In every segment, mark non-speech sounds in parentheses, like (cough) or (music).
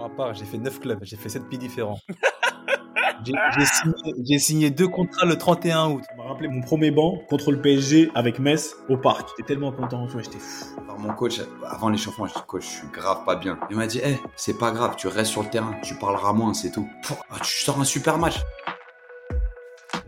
ma part, j'ai fait 9 clubs, j'ai fait 7 pays différents. (laughs) J'ai signé, signé, deux contrats le 31 août. Je me rappelé mon premier banc contre le PSG avec Metz au parc. J'étais tellement content, tu vois, j'étais fou. Alors mon coach, avant l'échauffement, je dis coach, je suis grave pas bien. Il m'a dit, hé, c'est pas grave, tu restes sur le terrain, tu parleras moins, c'est tout. Ah, tu sors un super match.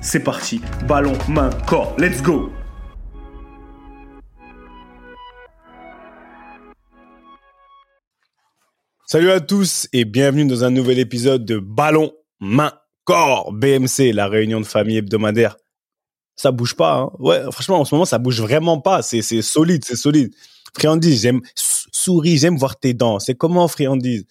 c'est parti. Ballon, main, corps. Let's go Salut à tous et bienvenue dans un nouvel épisode de Ballon, main, corps. BMC, la réunion de famille hebdomadaire. Ça bouge pas, hein. Ouais, franchement, en ce moment, ça bouge vraiment pas. C'est, solide, c'est solide. Friandise, j'aime, souris, j'aime voir tes dents. C'est comment, friandise?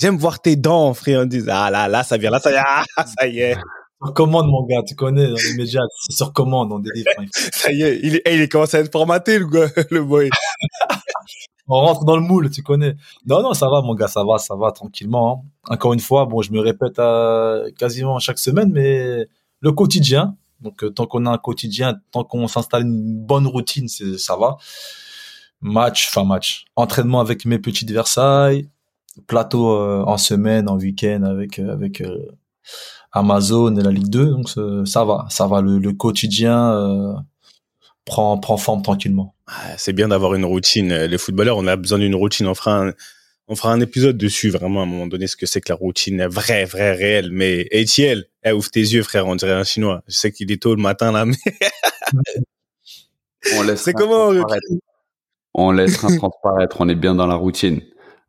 J'aime voir tes dents, friandise. Ah là, là, ça vient, là, ça y est, ah, ça y est. Sur commande, mon gars, tu connais, dans les médias, c'est sur commande, on délivre. (laughs) ça y est, il, il commence à être formaté, le, gars, (laughs) le boy. (laughs) on rentre dans le moule, tu connais. Non, non, ça va, mon gars, ça va, ça va, tranquillement. Hein. Encore une fois, bon, je me répète à, quasiment chaque semaine, mais le quotidien, donc euh, tant qu'on a un quotidien, tant qu'on s'installe une bonne routine, c'est, ça va. Match, enfin match. Entraînement avec mes petites Versailles, plateau euh, en semaine, en week-end avec euh, avec Amazon et la Ligue 2, donc ça va, ça va. Le, quotidien euh, prend prend forme tranquillement. C'est bien d'avoir une routine. Les footballeurs, on a besoin d'une routine. On fera un, on fera un épisode dessus vraiment à un moment donné ce que c'est que la routine vraie, vraie, réelle. Mais Etiel, eh, ouvre tes yeux, frère. On dirait un chinois. Je sais qu'il est tôt le matin là, mais on laisse. C'est comment On laisse transparaître. On est bien dans la routine.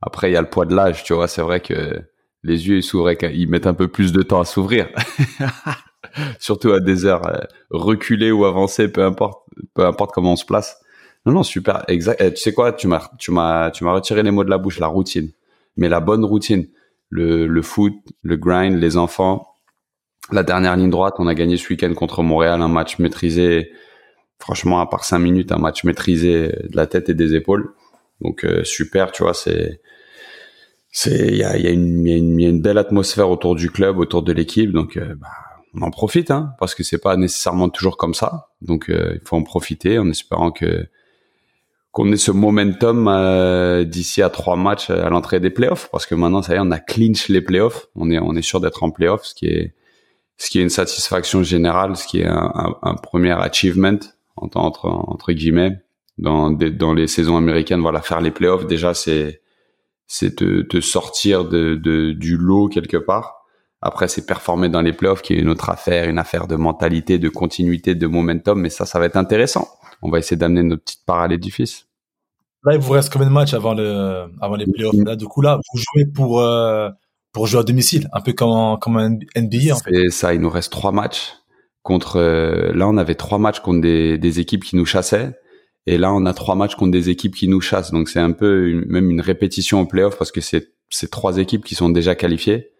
Après, il y a le poids de l'âge, tu vois. C'est vrai que les yeux s'ouvraient, ils mettent un peu plus de temps à s'ouvrir. (laughs) Surtout à des heures euh, reculées ou avancées, peu importe, peu importe comment on se place. Non, non, super, exact. Eh, tu sais quoi, tu m'as, tu m'as, tu m'as retiré les mots de la bouche, la routine. Mais la bonne routine, le, le foot, le grind, les enfants. La dernière ligne droite, on a gagné ce week-end contre Montréal, un match maîtrisé. Franchement, à part cinq minutes, un match maîtrisé de la tête et des épaules. Donc euh, super, tu vois, c'est c'est il y a, y, a y a une belle atmosphère autour du club, autour de l'équipe, donc euh, bah, on en profite, hein, parce que c'est pas nécessairement toujours comme ça. Donc euh, il faut en profiter en espérant que qu'on ait ce momentum euh, d'ici à trois matchs à l'entrée des playoffs, parce que maintenant ça y est, on a clinch les playoffs, on est on est sûr d'être en playoffs, ce qui est ce qui est une satisfaction générale, ce qui est un, un, premier achievement entre entre guillemets dans dans les saisons américaines. Voilà, faire les playoffs déjà c'est c'est te, te, sortir de, de, du lot quelque part. Après, c'est performer dans les playoffs qui est une autre affaire, une affaire de mentalité, de continuité, de momentum. Mais ça, ça va être intéressant. On va essayer d'amener notre petite part à l'édifice. Là, il vous reste combien de matchs avant, le, avant les playoffs? Là, du coup, là, vous jouez pour, euh, pour jouer à domicile, un peu comme, comme un NBA. En fait. C'est ça, il nous reste trois matchs. Contre, euh, là, on avait trois matchs contre des, des équipes qui nous chassaient. Et là, on a trois matchs contre des équipes qui nous chassent. Donc c'est un peu même une répétition en playoff parce que c'est c'est trois équipes qui sont déjà qualifiées.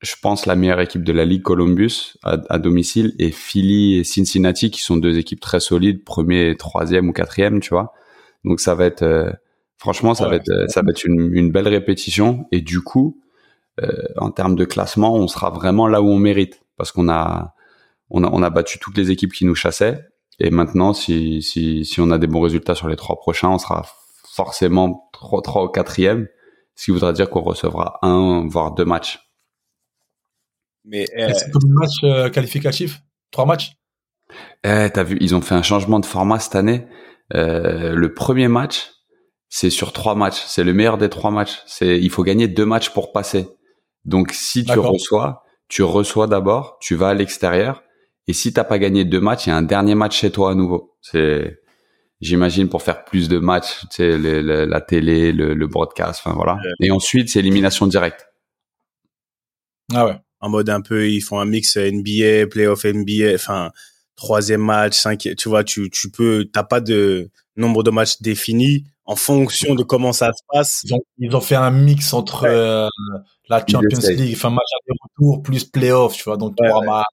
Je pense la meilleure équipe de la ligue Columbus à, domicile et Philly et Cincinnati qui sont deux équipes très solides, premier, troisième ou quatrième, tu vois. Donc ça va être euh, franchement ça va être ça va être une, une belle répétition et du coup euh, en termes de classement on sera vraiment là où on mérite parce qu'on a on a on a battu toutes les équipes qui nous chassaient et maintenant, si, si, si on a des bons résultats sur les trois prochains, on sera forcément trois, trois ou quatrième, ce qui voudra dire qu'on recevra un, voire deux matchs. Mais euh... c'est comme match euh, qualificatif? Trois matchs? Eh, T'as vu, ils ont fait un changement de format cette année. Euh, le premier match, c'est sur trois matchs. C'est le meilleur des trois matchs. C'est, il faut gagner deux matchs pour passer. Donc, si tu reçois, tu reçois d'abord, tu vas à l'extérieur et si t'as pas gagné deux matchs, il y a un dernier match chez toi à nouveau. C'est j'imagine pour faire plus de matchs, tu sais, la télé, le, broadcast, enfin voilà. Et ensuite, c'est élimination directe. Ah ouais. En mode un peu, ils font un mix NBA, playoff NBA, enfin troisième match, cinquième, tu vois, tu tu peux, t'as pas de nombre de matchs définis en fonction de comment ça se passe. Ils ont, fait un mix entre euh, la Champions League, enfin match de retour plus playoff, tu vois, donc trois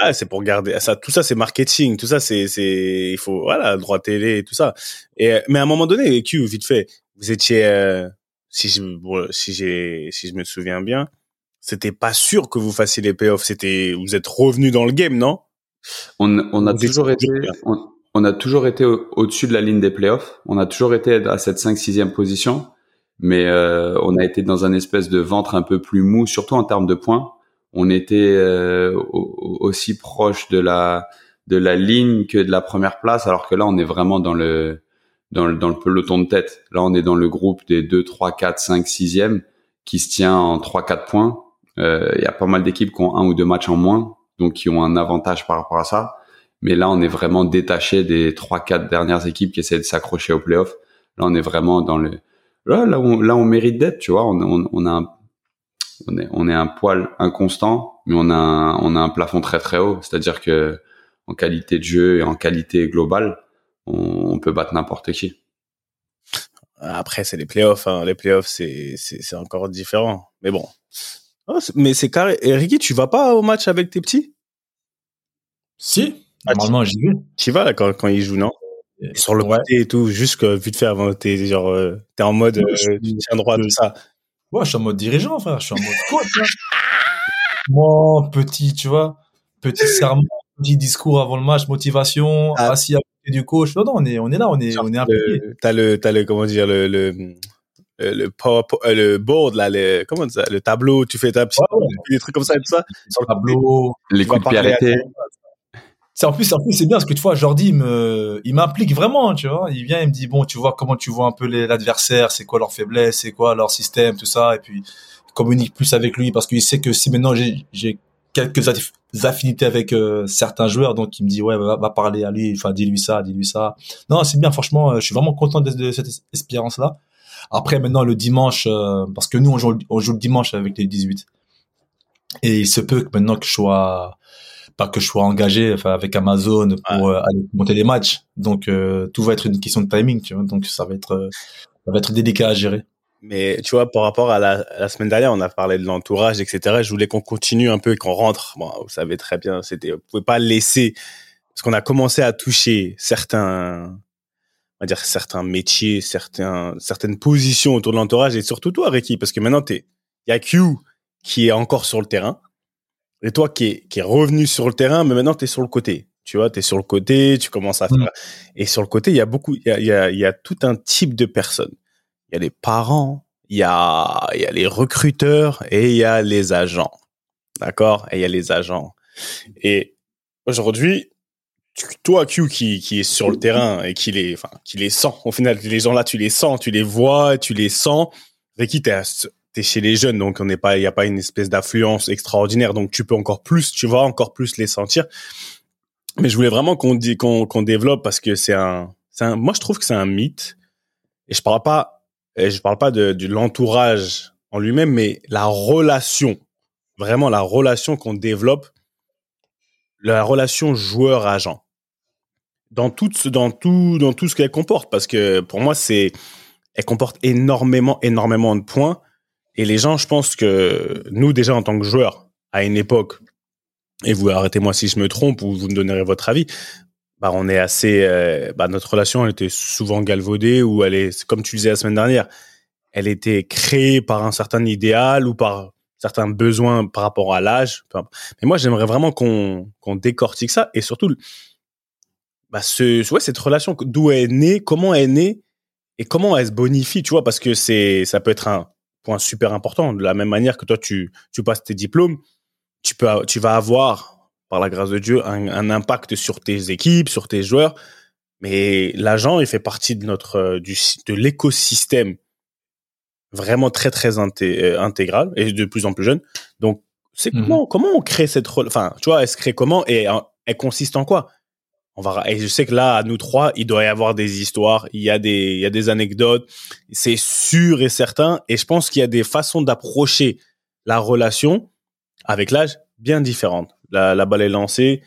Ah, c'est pour garder ça. Tout ça, c'est marketing. Tout ça, c'est, c'est, il faut, voilà, droit télé et tout ça. Et, mais à un moment donné, Q, vite fait, vous étiez, euh, si je, si j'ai, si je me souviens bien, c'était pas sûr que vous fassiez les playoffs. C'était, vous êtes revenu dans le game, non? On, on a toujours été, on, a toujours été au-dessus de la ligne des playoffs. On a toujours été à cette 5 6 position. Mais, euh, on a été dans un espèce de ventre un peu plus mou, surtout en termes de points on était euh, aussi proche de la de la ligne que de la première place, alors que là on est vraiment dans le dans le, dans le peloton de tête. Là on est dans le groupe des 2, 3, 4, 5, 6e qui se tient en 3-4 points. Euh, il y a pas mal d'équipes qui ont un ou deux matchs en moins, donc qui ont un avantage par rapport à ça. Mais là on est vraiment détaché des 3-4 dernières équipes qui essaient de s'accrocher au playoff. Là on est vraiment dans le là là on, là, on mérite d'être, tu vois. On, on, on a un on est on est un poil inconstant, mais on a un, on a un plafond très très haut. C'est-à-dire que en qualité de jeu et en qualité globale, on, peut battre n'importe qui. Après, c'est les playoffs. Hein. Les playoffs, c'est c'est encore différent. Mais bon. Oh, mais c'est carré. Et Ricky, tu vas pas au match avec tes petits? Si. Ah, normalement, j'y vais. Tu vas là quand, quand ils jouent, non? Sur le côté et tout, juste que vite fait avant, t'es genre, euh, t'es en mode, euh, tu tiens droit, tout ça. Ouais, je suis en mode dirigeant, frère. Je suis en mode coach. Hein. Mon petit, tu vois, petit serment, petit discours avant le match, motivation, ah. assis à côté du coach. Non, non, on est, on est là, on est, on est impliqué. T'as le, t'as le, comment dire, le, le, le, euh, le board, là, le, comment ça, le tableau, tu fais ta petite, des trucs comme ça et tout ça. Sur le tableau. Les coups de pied arrêtés. C'est en plus, en plus, c'est bien parce que tu vois, Jordi, il m'implique vraiment, tu vois. Il vient, il me dit bon, tu vois comment tu vois un peu l'adversaire, c'est quoi leur faiblesse, c'est quoi leur système, tout ça, et puis il communique plus avec lui parce qu'il sait que si maintenant j'ai quelques affinités avec euh, certains joueurs, donc il me dit ouais, va, parler à lui, enfin dis-lui ça, dis-lui ça. Non, c'est bien, franchement, euh, je suis vraiment content de, cette expérience là. Après maintenant le dimanche, euh, parce que nous on joue, on joue le dimanche avec les 18, et il se peut que maintenant que je sois pas que je sois engagé enfin avec Amazon pour euh, aller monter les matchs. Donc euh, tout va être une question de timing, tu vois. Donc ça va être euh, ça va être délicat à gérer. Mais tu vois, par rapport à la, la semaine dernière, on a parlé de l'entourage, etc. Je voulais qu'on continue un peu et qu'on rentre. Bon, vous savez très bien, c'était, vous pouvez pas laisser, parce qu'on a commencé à toucher certains, on va dire certains métiers, certains, certaines positions autour de l'entourage et surtout toi, Ricky, parce que maintenant t'es, il y a Q qui est encore sur le terrain et toi qui est, qui est revenu sur le terrain, mais maintenant tu es sur le côté. Tu vois, tu es sur le côté, tu commences à faire. Mm. Et sur le côté, il y a beaucoup, il y a, y, a, y a tout un type de personnes. Il y a les parents, il y a, y a les recruteurs et il y a les agents. D'accord? Et il y a les agents. Et aujourd'hui, toi, Q, qui, qui est sur le terrain et qui les, enfin, qui les sent, au final, les gens là, tu les sens, tu les vois, tu les sens. Ricky, t'es chez les jeunes, donc on n'est pas, il n'y a pas une espèce d'affluence extraordinaire, donc tu peux encore plus, tu vas encore plus les sentir. Mais je voulais vraiment qu'on dit qu'on développe parce que c'est un, un, moi je trouve que c'est un mythe. Et je parle pas, et je parle pas de, de l'entourage en lui-même, mais la relation, vraiment la relation qu'on développe, la relation joueur-agent dans tout, dans tout, dans tout ce qu'elle comporte, parce que pour moi c'est, elle comporte énormément, énormément de points et les gens, je pense que nous, déjà en tant que joueurs, à une époque, et vous arrêtez-moi si je me trompe ou vous me donnerez votre avis, bah on est assez, euh, bah notre relation elle était souvent galvaudée ou elle est, comme tu disais la semaine dernière, elle était créée par un certain idéal ou par certains besoins par rapport à l'âge. Mais moi, j'aimerais vraiment qu'on décortique ça et surtout, bah ce, ouais, cette relation, d'où elle est née, comment elle est née et comment elle se bonifie, tu vois, parce que ça peut être un point super important. De la même manière que toi, tu, tu passes tes diplômes, tu, peux, tu vas avoir, par la grâce de Dieu, un, impact sur tes équipes, sur tes joueurs. Mais l'agent, il fait partie de notre du, de l'écosystème vraiment très très euh, intégral et de plus en plus jeune. Donc c'est mmh comment comment on crée cette enfin tu vois elle se crée comment et elle consiste en quoi? On va et je sais que là à nous trois il doit y avoir des histoires il y a des il y a des anecdotes c'est sûr et certain et je pense qu'il y a des façons d'approcher la relation avec l'âge bien différentes. La, la balle est lancée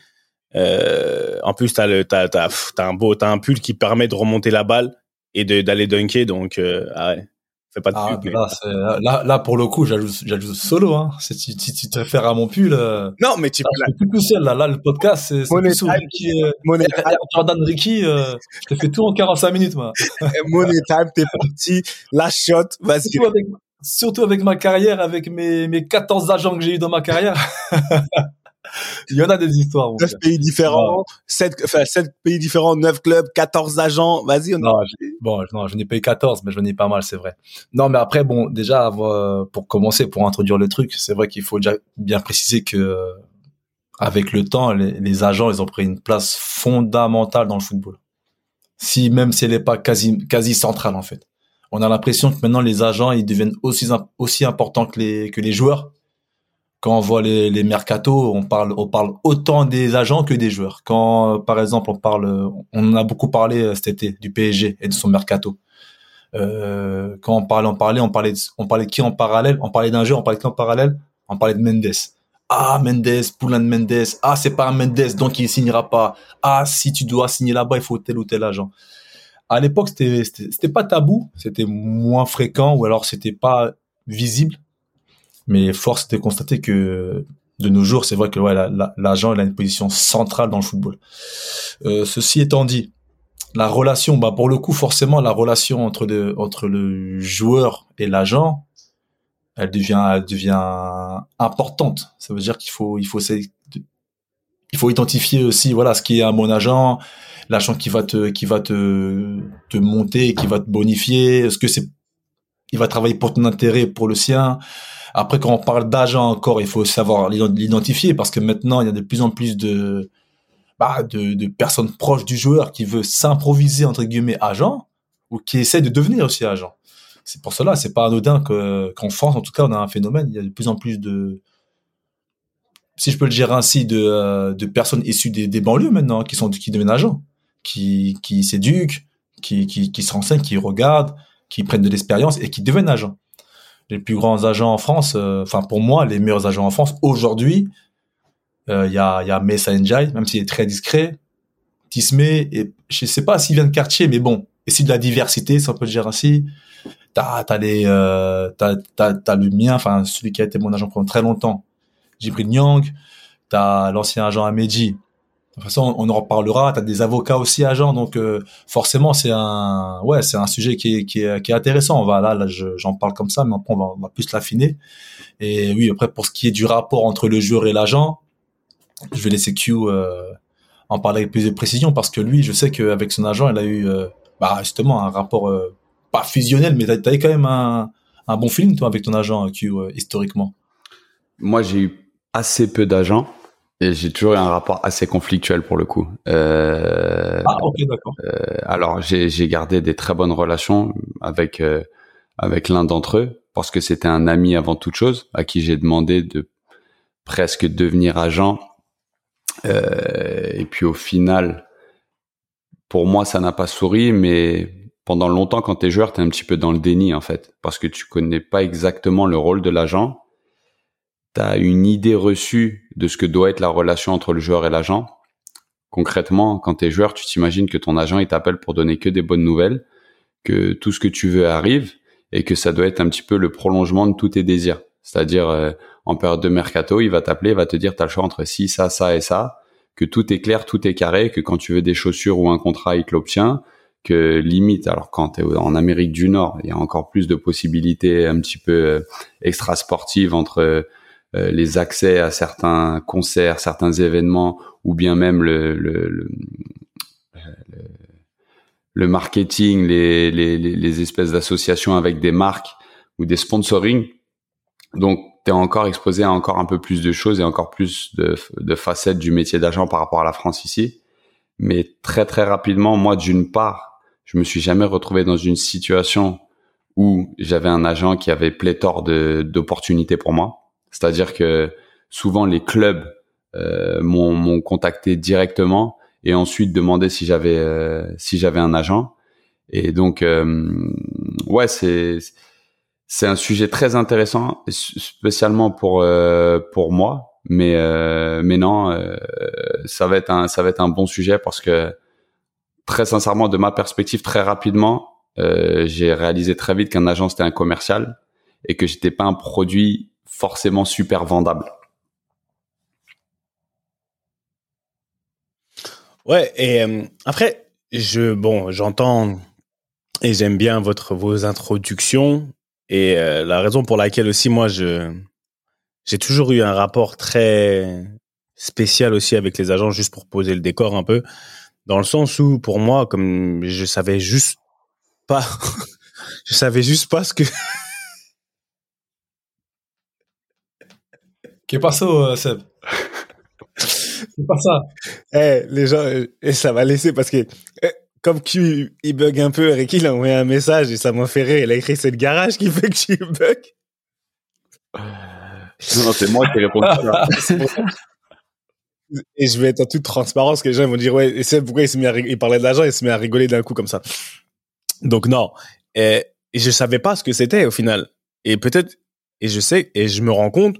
euh, en plus t'as le t'as t'as un beau t'as un pull qui permet de remonter la balle et d'aller dunker donc euh, ah ouais Fais pas de ah, là, là, là, pour le coup, j'ajoute solo. Hein. Si, si, si, tu te réfères à mon pull. Euh, non, mais tu peux. plus tout seul là. Là, le podcast, c'est plus Ricky. Euh, Jordan Ricky. Euh, je te fais tout en 45 minutes, moi. (laughs) Money time, t'es parti. La shot, vas-y. Surtout avec, surtout avec ma carrière, avec mes, mes 14 agents que j'ai eu dans ma carrière. (laughs) Il y en a des histoires. 9 pays différents, 7, enfin, 7 pays différents, 9 clubs, 14 agents. Vas-y, on non, Bon, non, je n'ai payé 14, mais je n'ai pas mal, c'est vrai. Non, mais après, bon, déjà, pour commencer, pour introduire le truc, c'est vrai qu'il faut déjà bien préciser que, avec le temps, les, agents, ils ont pris une place fondamentale dans le football. Si, même si elle n'est pas quasi, quasi centrale, en fait. On a l'impression que maintenant, les agents, ils deviennent aussi, aussi importants que les, que les joueurs quand on voit les, les mercatos, on parle, on parle autant des agents que des joueurs. Quand, par exemple, on parle, on a beaucoup parlé euh, cet été du PSG et de son mercato. Euh, quand on parlait, on parlait, on parlait, de, on parlait de qui en parallèle? On parlait d'un jeu, on parlait de qui en parallèle? On parlait de Mendes. Ah, Mendes, Poulain de Mendes. Ah, c'est pas un Mendes, donc il signera pas. Ah, si tu dois signer là-bas, il faut tel ou tel agent. À l'époque, c'était, c'était pas tabou, c'était moins fréquent, ou alors c'était pas visible mais force de constater que de nos jours, c'est vrai que ouais, l'agent il a une position centrale dans le football. Euh, ceci étant dit, la relation, bah pour le coup, forcément, la relation entre le entre le joueur et l'agent, elle devient elle devient importante. Ça veut dire qu'il faut il faut il faut identifier aussi voilà ce qui est un bon agent, l'agent qui va te qui va te te monter, qui va te bonifier. Est-ce que c'est il va travailler pour ton intérêt, pour le sien après, quand on parle d'agent encore, il faut savoir l'identifier parce que maintenant, il y a de plus en plus de, bah, de, personnes proches du joueur qui veut s'improviser entre guillemets agent ou qui essaie de devenir aussi agent. C'est pour cela, c'est pas anodin que qu'en France, en tout cas, on a un phénomène. Il y a de plus en plus de, si je peux le dire ainsi, de, euh, de personnes issues des, des banlieues maintenant qui sont qui deviennent agents, qui qui s'éduquent, qui, qui qui se renseignent, qui regardent, qui prennent de l'expérience et qui deviennent agents les plus grands agents en France, euh, enfin pour moi, les meilleurs agents en France aujourd'hui, euh, il y a, a Mesa Njai, même s'il est très discret, Tismé, et je sais pas s'il vient de quartier, mais bon, et si de la diversité, si on peut le dire ainsi. T'as, t'as les, euh, t'as le mien, enfin celui qui a été mon agent pendant très longtemps, Jibril Nyang, t'as l'ancien agent Ameji, de toute façon, on en reparlera. Tu as des avocats aussi agents, donc euh, forcément c'est un ouais c'est un sujet qui est, qui est, qui est intéressant. On va là, là j'en parle comme ça, mais après on va, plus l'affiner. Et oui, après pour ce qui est du rapport entre le joueur et l'agent, je vais laisser Q euh, en parler avec plus de précision parce que lui, je sais qu'avec son agent, il a eu euh, bah, justement un rapport pas fusionnel, mais tu as, quand même un, un bon feeling toi avec ton agent Q historiquement. Moi, j'ai eu assez peu d'agents et j'ai toujours eu un rapport assez conflictuel pour le coup. Euh, ah ok d'accord. Euh, alors j'ai gardé des très bonnes relations avec euh, avec l'un d'entre eux parce que c'était un ami avant toute chose à qui j'ai demandé de presque devenir agent. Euh, et puis au final, pour moi ça n'a pas souri, mais pendant longtemps quand t'es joueur t'es un petit peu dans le déni en fait parce que tu connais pas exactement le rôle de l'agent tu as une idée reçue de ce que doit être la relation entre le joueur et l'agent. Concrètement, quand tu es joueur, tu t'imagines que ton agent il t'appelle pour donner que des bonnes nouvelles, que tout ce que tu veux arrive et que ça doit être un petit peu le prolongement de tous tes désirs. C'est-à-dire euh, en période de mercato, il va t'appeler, il va te dire tu as le choix entre ci, ça, ça et ça, que tout est clair, tout est carré, que quand tu veux des chaussures ou un contrat, il te l'obtient, que limite, alors quand tu es en Amérique du Nord, il y a encore plus de possibilités un petit peu euh, extra sportives entre les accès à certains concerts, certains événements, ou bien même le, le, le, le marketing, les, les, les espèces d'associations avec des marques ou des sponsoring. Donc, tu es encore exposé à encore un peu plus de choses et encore plus de, de facettes du métier d'agent par rapport à la France ici. Mais très très rapidement, moi d'une part, je me suis jamais retrouvé dans une situation où j'avais un agent qui avait pléthore d'opportunités pour moi. C'est-à-dire que souvent les clubs euh, m'ont contacté directement et ensuite demander si j'avais euh, si j'avais un agent. Et donc euh, ouais, c'est c'est un sujet très intéressant, spécialement pour euh, pour moi. Mais mais non, ça va être un ça va être un bon sujet parce que très sincèrement, de ma perspective, très rapidement, j'ai réalisé très vite qu'un agent c'était un commercial et que j'étais pas un produit forcément super vendable. Ouais, et euh, après, je bon, j'entends et j'aime bien votre vos introductions et euh, la raison pour laquelle aussi moi je j'ai toujours eu un rapport très spécial aussi avec les agents juste pour poser le décor un peu dans le sens où pour moi comme je savais juste pas (laughs) je savais juste pas ce que Pas ça, euh, Seb? (laughs) C'est pas ça. Eh, les gens, et eh, ça va laisser parce que eh, comme Q, il bug un peu, Ricky, il a envoyé un message et ça m'a fait rire. Il a écrit c'est le garage qui fait que tu bug. Non, c'est moi qui réponds (laughs) ça. et je vais être en toute transparence que les gens vont dire ouais, et c'est pourquoi il se met à il parlait de l'argent, il se met à rigoler d'un coup comme ça. Donc non, et, et je savais pas ce que c'était au final. Et peut-être, et je sais, et je me rends compte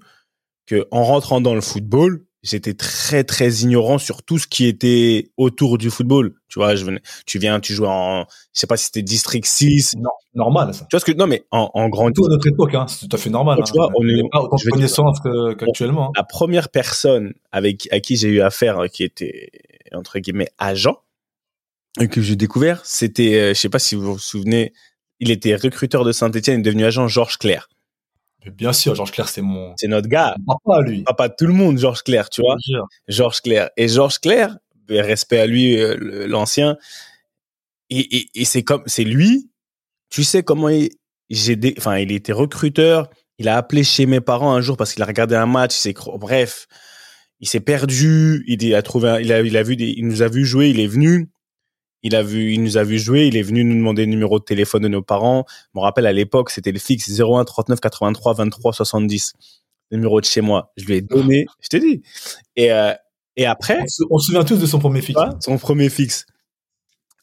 que en rentrant dans le football, j'étais très très ignorant sur tout ce qui était autour du football. Tu vois, je venais, tu viens, tu joues en, je sais pas si c'était District 6. Non, normal ça. Tu vois ce que, non mais en, en grand. Tout à notre époque, hein, c'est tout à fait normal. Tu vois, hein. on est pas autant de connaissances qu'actuellement. Hein. La première personne avec à qui j'ai eu affaire, qui était entre guillemets agent, et que j'ai découvert, c'était, euh, je sais pas si vous vous souvenez, il était recruteur de Saint-Etienne, il est devenu agent Georges Claire bien sûr, Georges Claire, c'est mon. C'est notre gars. Papa, lui. Papa de tout le monde, Georges Claire, tu vois. Georges Claire. Et Georges Claire, ben, respect à lui, euh, l'ancien. Et, et, et c'est comme, c'est lui. Tu sais comment il, j'ai enfin, il était recruteur. Il a appelé chez mes parents un jour parce qu'il a regardé un match. Bref, il s'est perdu. Il a trouvé, il a, il a vu, des, il nous a vu jouer. Il est venu il a vu, il nous a vu jouer, il est venu nous demander le numéro de téléphone de nos parents. Je me rappelle à l'époque, c'était le fixe 01 39 83 23 70. Le numéro de chez moi. Je lui ai donné, je t'ai dit. Et, euh, et après. On se, souvient tous de son premier fixe. son premier fixe.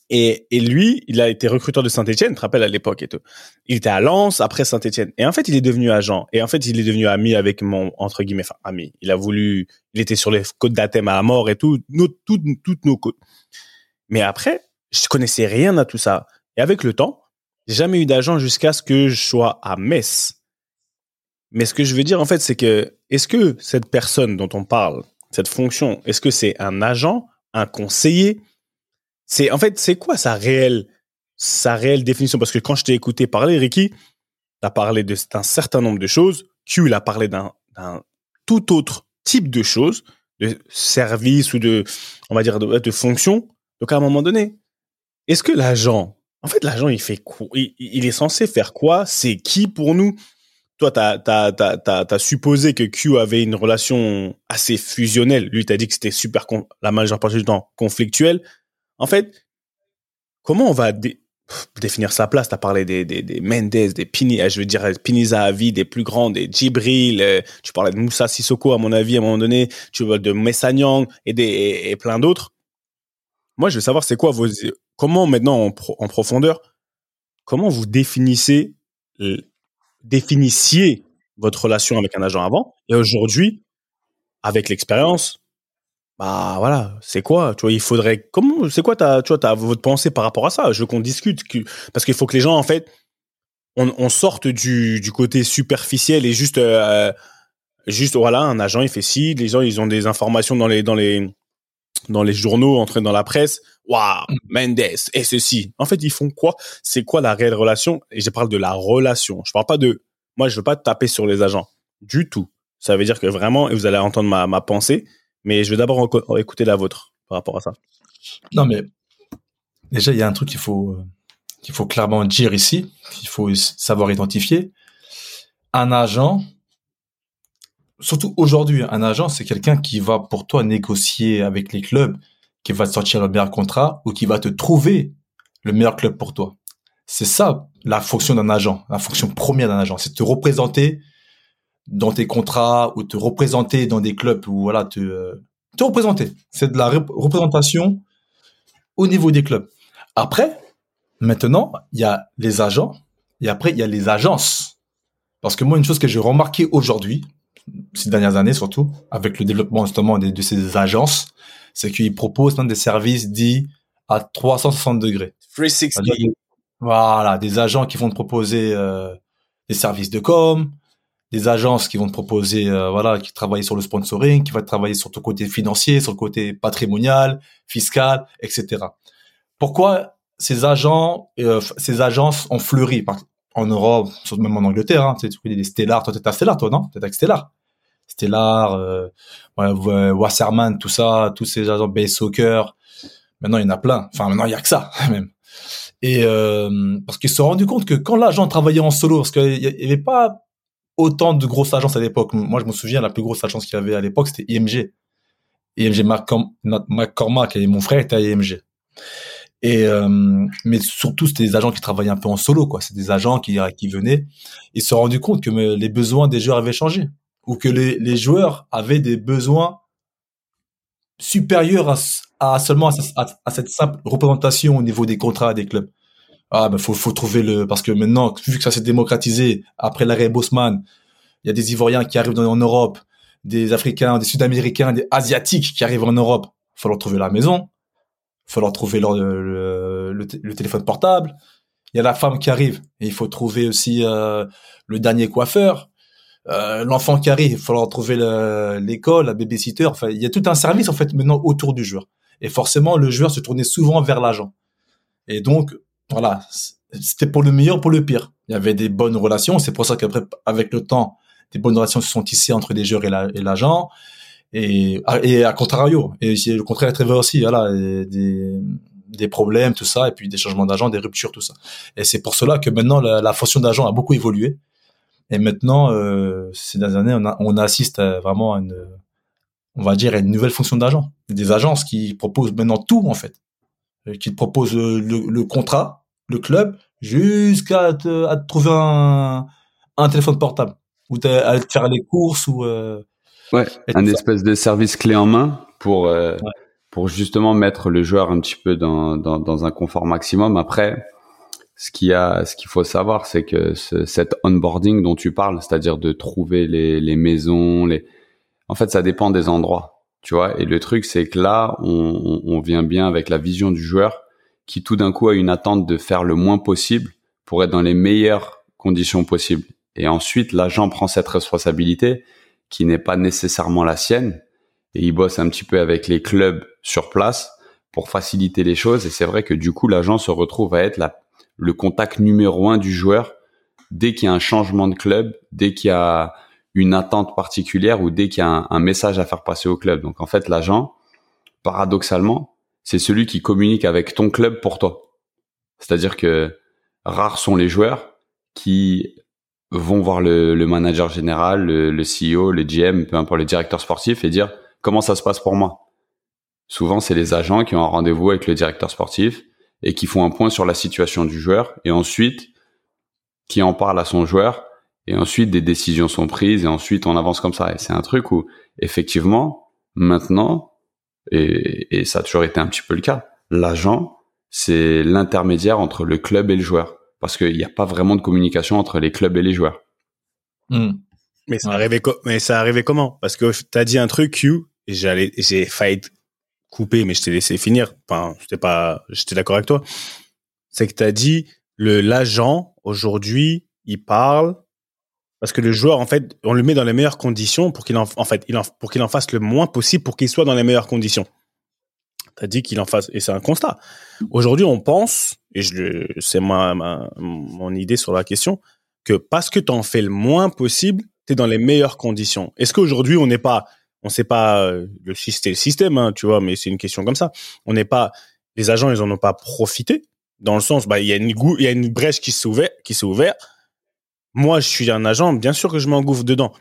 Et, et lui, il a été recruteur de Saint-Etienne, tu te rappelles à l'époque et tout. Il était à Lens, après Saint-Etienne. Et en fait, il est devenu agent. Et en fait, il est devenu ami avec mon, entre guillemets, enfin, ami. Il a voulu, il était sur les côtes d'Athènes à mort et tout, toutes, toutes nos côtes. Mais après, je connaissais rien à tout ça. Et avec le temps, j'ai jamais eu d'agent jusqu'à ce que je sois à Metz. Mais ce que je veux dire, en fait, c'est que, est-ce que cette personne dont on parle, cette fonction, est-ce que c'est un agent, un conseiller? C'est, en fait, c'est quoi sa réelle, sa réelle définition? Parce que quand je t'ai écouté parler, Ricky, t'as parlé d'un certain nombre de choses. Tu, il a parlé d'un, tout autre type de choses, de service ou de, on va dire, de, de fonction. Donc, à un moment donné, est-ce que l'agent, en fait, l'agent, il fait quoi? Il, est censé faire quoi? C'est qui pour nous? Toi, t'as as, as, supposé que Q avait une relation assez fusionnelle. Lui, t'as dit que c'était super, la majeure partie du temps, conflictuel. En fait, comment on va définir sa place? T'as parlé des, des, des Mendes, des Pini, je veux dire Piniza des plus grands, des Djibril. Euh, tu parlais de Moussa Sissoko à mon avis à un moment donné. Tu parles de Messanyang et des et plein d'autres. Moi, je veux savoir c'est quoi vos comment maintenant en, profondeur, comment vous définissez, définissiez votre relation avec un agent avant et aujourd'hui, avec l'expérience, bah voilà, c'est quoi Tu vois, il faudrait comment C'est quoi ta, tu vois, ta, votre pensée par rapport à ça? Je veux qu'on discute parce qu'il faut que les gens en fait, on, sorte du, du côté superficiel et juste, euh, juste voilà, un agent il fait ci, les gens ils ont des informations dans les dans les dans les journaux, entrer dans la presse, waouh, mm. Mendes et ceci. En fait, ils font quoi? C'est quoi la réelle relation? Et je parle de la relation. Je parle pas de, moi, je veux pas taper sur les agents du tout. Ça veut dire que vraiment, et vous allez entendre ma, ma pensée, mais je vais d'abord écouter la vôtre par rapport à ça. Non, mais déjà, il y a un truc qu'il faut euh, qu'il faut clairement dire ici, qu'il faut savoir identifier. Un agent, surtout aujourd'hui, un agent, c'est quelqu'un qui va pour toi négocier avec les clubs, qui va te sortir le meilleur contrat ou qui va te trouver le meilleur club pour toi. C'est ça la fonction d'un agent, la fonction première d'un agent, c'est te représenter dans tes contrats ou te représenter dans des clubs ou voilà te te représenter. C'est de la représentation au niveau des clubs. Après, maintenant, il y a les agents et après, il y a les agences. Parce que moi, une chose que j'ai remarqué aujourd'hui, ces dernières années surtout, avec le développement justement de, de ces agences, c'est qu'ils proposent des services dits à 360 degrés. 360. Voilà, des agents qui vont te proposer euh, des services de com, des agences qui vont te proposer, euh, voilà, qui travaillent sur le sponsoring, qui vont travailler sur ton côté financier, sur le côté patrimonial, fiscal, etc. Pourquoi ces agents, euh, ces agences ont fleuri? En Europe, même en Angleterre, hein, tu sais, tu connais des Stellar, toi t'es à Stellar, toi non? T'es avec Stellar Stellar, euh, Wasserman, tout ça, tous ces agents Base Soccer. Maintenant, il y en a plein. Enfin, maintenant, il y a que ça, (laughs) même. Et euh, parce qu'ils se sont rendus compte que quand l'agent travaillait en solo, parce qu'il n'y avait pas autant de grosses agences à l'époque. Moi, je me souviens, la plus grosse agence qu'il y avait à l'époque, c'était IMG. IMG McCormack et mon frère était à IMG. Et euh, mais surtout, c'était des agents qui travaillaient un peu en solo, quoi. C'est des agents qui qui venaient. Ils se sont rendus compte que les besoins des joueurs avaient changé ou que les, les joueurs avaient des besoins supérieurs à, à seulement à, à, cette simple représentation au niveau des contrats des clubs. Ah ben faut faut trouver le parce que maintenant vu que ça s'est démocratisé après l'arrêt Bosman, il y a des Ivoiriens qui arrivent en Europe, des Africains, des Sud-Américains, des Asiatiques qui arrivent en Europe. Faut leur trouver la maison, faut leur trouver leur, le, le, le, téléphone portable. Il y a la femme qui arrive et il faut trouver aussi euh, le dernier coiffeur. Euh, l'enfant qui arrive, il faut leur trouver l'école, la babysitter. Enfin, il y a tout un service en fait maintenant autour du joueur. Et forcément, le joueur se tournait souvent vers l'agent. Et donc, voilà, c'était pour le meilleur, pour le pire. Il y avait des bonnes relations. C'est pour ça qu'après, avec le temps, des bonnes relations se sont tissées entre les joueurs et l'agent. Et, et à contrario, et le contraire est très vrai aussi. Voilà, des, des problèmes, tout ça, et puis des changements d'agent, des ruptures, tout ça. Et c'est pour cela que maintenant la, la fonction d'agent a beaucoup évolué. Et maintenant, euh, ces dernières années, on, a, on assiste vraiment à une, on va dire, à une nouvelle fonction d'agent. Des agences qui proposent maintenant tout en fait, qui te proposent le, le contrat, le club, jusqu'à te, à te trouver un, un téléphone portable ou à te faire les courses ou euh, ouais, un espèce de service clé en main pour euh, ouais. pour justement mettre le joueur un petit peu dans, dans, dans un confort maximum. Après, ce qu'il a, ce qu'il faut savoir, c'est que ce, cet onboarding dont tu parles, c'est-à-dire de trouver les, les maisons, les, en fait, ça dépend des endroits, tu vois. Et le truc, c'est que là, on, on vient bien avec la vision du joueur qui tout d'un coup a une attente de faire le moins possible pour être dans les meilleures conditions possibles. Et ensuite, l'agent prend cette responsabilité qui n'est pas nécessairement la sienne et il bosse un petit peu avec les clubs sur place pour faciliter les choses. Et c'est vrai que du coup, l'agent se retrouve à être la, le contact numéro un du joueur dès qu'il y a un changement de club, dès qu'il y a une attente particulière ou dès qu'il y a un, message à faire passer au club. Donc en fait, l'agent, paradoxalement, c'est celui qui communique avec ton club pour toi. C'est-à-dire que rares sont les joueurs qui vont voir le, le manager général, le, le, CEO, le GM, peu importe le directeur sportif et dire comment ça se passe pour moi? Souvent, c'est les agents qui ont un rendez-vous avec le directeur sportif et qui font un point sur la situation du joueur et ensuite qui en parle à son joueur et ensuite des décisions sont prises et ensuite on avance comme ça. Et c'est un truc où effectivement, maintenant, et, et ça a toujours été un petit peu le cas, l'agent, c'est l'intermédiaire entre le club et le joueur parce qu'il n'y a pas vraiment de communication entre les clubs et les joueurs. Mmh. Mais ça arrivait mais ça arrivait comment? Parce que tu as dit un truc Q et j'allais j'ai failli couper mais je t'ai laissé finir. Enfin, j'étais pas j'étais d'accord avec toi. C'est que tu as dit le l'agent aujourd'hui, il parle parce que le joueur en fait, on le met dans les meilleures conditions pour qu'il en en fait, pour qu'il en fasse le moins possible pour qu'il soit dans les meilleures conditions. Tu as dit qu'il en fasse et c'est un constat. Aujourd'hui, on pense et je c'est ma, ma, mon idée sur la question, que parce que tu en fais le moins possible, tu es dans les meilleures conditions. Est-ce qu'aujourd'hui, on n'est pas, on sait pas, euh, le système, le système, hein, tu vois, mais c'est une question comme ça. On n'est pas, les agents, ils en ont pas profité, dans le sens, bah, il y a une, il y a une brèche qui s'est ouverte, qui s'est ouverte. Moi, je suis un agent, bien sûr que je m'engouffre dedans.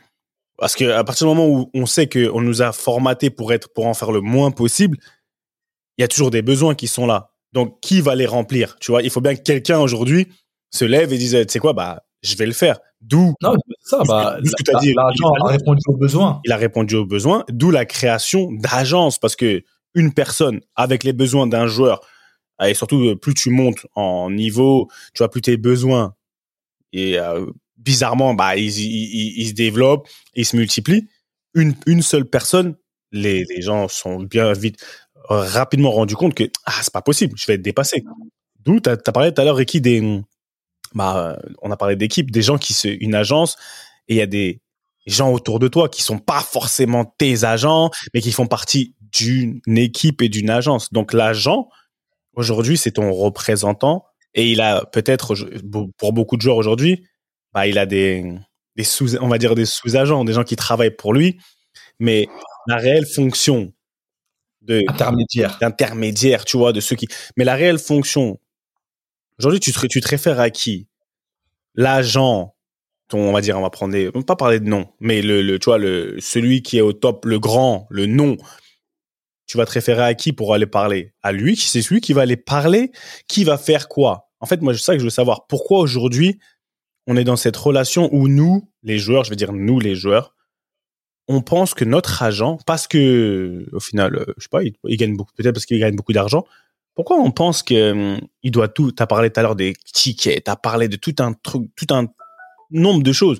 Parce que à partir du moment où on sait qu'on nous a formaté pour être, pour en faire le moins possible, il y a toujours des besoins qui sont là. Donc, qui va les remplir Tu vois, il faut bien que quelqu'un aujourd'hui se lève et dise, tu sais quoi, bah, je vais le faire. D'où ça, bah, ce que tu as dit. L'argent a répondu aux besoins. Il a répondu aux besoins, d'où la création d'agences, parce que une personne avec les besoins d'un joueur et surtout plus tu montes en niveau, tu vois, plus tes besoins et bizarrement, bah, ils, ils, se développent, ils se multiplient. Une, une seule personne, les, les gens sont bien vite, rapidement rendus compte que ah, c'est pas possible, je vais être dépassé. D'où tu as, parlé tout à l'heure, Ricky, des, bah, on a parlé d'équipe, des gens qui se, une agence, et il y a des gens autour de toi qui sont pas forcément tes agents, mais qui font partie d'une équipe et d'une agence. Donc l'agent, aujourd'hui, c'est ton représentant, et il a peut-être, pour beaucoup de joueurs aujourd'hui, bah, il a des, des sous, on va dire des sous-agents, des gens qui travaillent pour lui, mais la réelle fonction de intermédiaire, d'intermédiaire, tu vois, de ceux qui, mais la réelle fonction aujourd'hui, tu te, réfères à qui? L'agent, ton, on va dire, on va prendre des, on va pas parler de nom, mais le, tu vois, celui qui est au top, le grand, le nom, tu vas te référer à qui pour aller parler? À lui, c'est celui qui va aller parler, qui va faire quoi? En fait, moi, c'est ça que je veux savoir. Pourquoi aujourd'hui on est dans cette relation où nous, les joueurs, je veux dire nous, les joueurs, on pense que notre agent, parce que au final, euh, je sais pas, il, gagne beaucoup, peut-être parce qu'il gagne beaucoup d'argent. Pourquoi on pense que hum, il doit tout T'as parlé tout à l'heure des tickets, t'as parlé de tout un truc, tout un nombre de choses.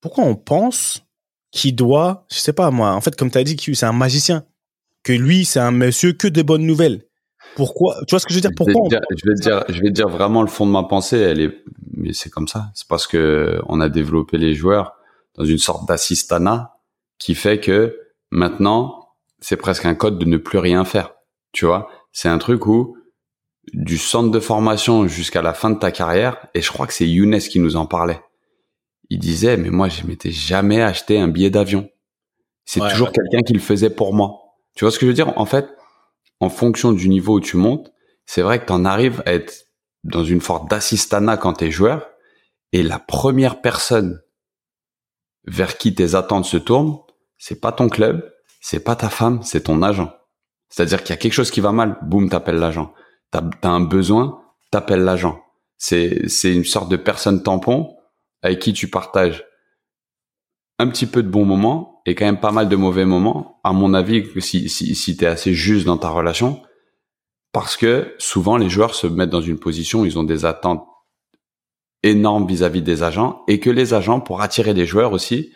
Pourquoi on pense qu'il doit, je sais pas moi, en fait, comme tu as dit, que c'est un magicien, que lui, c'est un monsieur que des bonnes nouvelles. Pourquoi Tu vois ce que je veux dire Pourquoi je vais, dire, je vais dire vraiment le fond de ma pensée. Elle est, mais c'est comme ça. C'est parce que on a développé les joueurs dans une sorte d'assistana qui fait que maintenant c'est presque un code de ne plus rien faire. Tu vois C'est un truc où du centre de formation jusqu'à la fin de ta carrière, et je crois que c'est Younes qui nous en parlait. Il disait, mais moi, je m'étais jamais acheté un billet d'avion. C'est toujours quelqu'un qui le faisait pour moi. Tu vois ce que je veux dire? En fait, en fonction du niveau où tu montes, c'est vrai que tu en arrives à être dans une forte d'assistana quand tu es joueur, et la première personne vers qui tes attentes se tournent, c'est pas ton club, c'est pas ta femme, c'est ton agent. C'est-à-dire qu'il y a quelque chose qui va mal, boum, t'appelles l'agent. T'as as un besoin, t'appelles l'agent. C'est une sorte de personne tampon avec qui tu partages un petit peu de bons moments et quand même pas mal de mauvais moments. À mon avis, si, si, si tu es assez juste dans ta relation, parce que souvent les joueurs se mettent dans une position ils ont des attentes énormes vis-à-vis des agents et que les agents, pour attirer des joueurs aussi,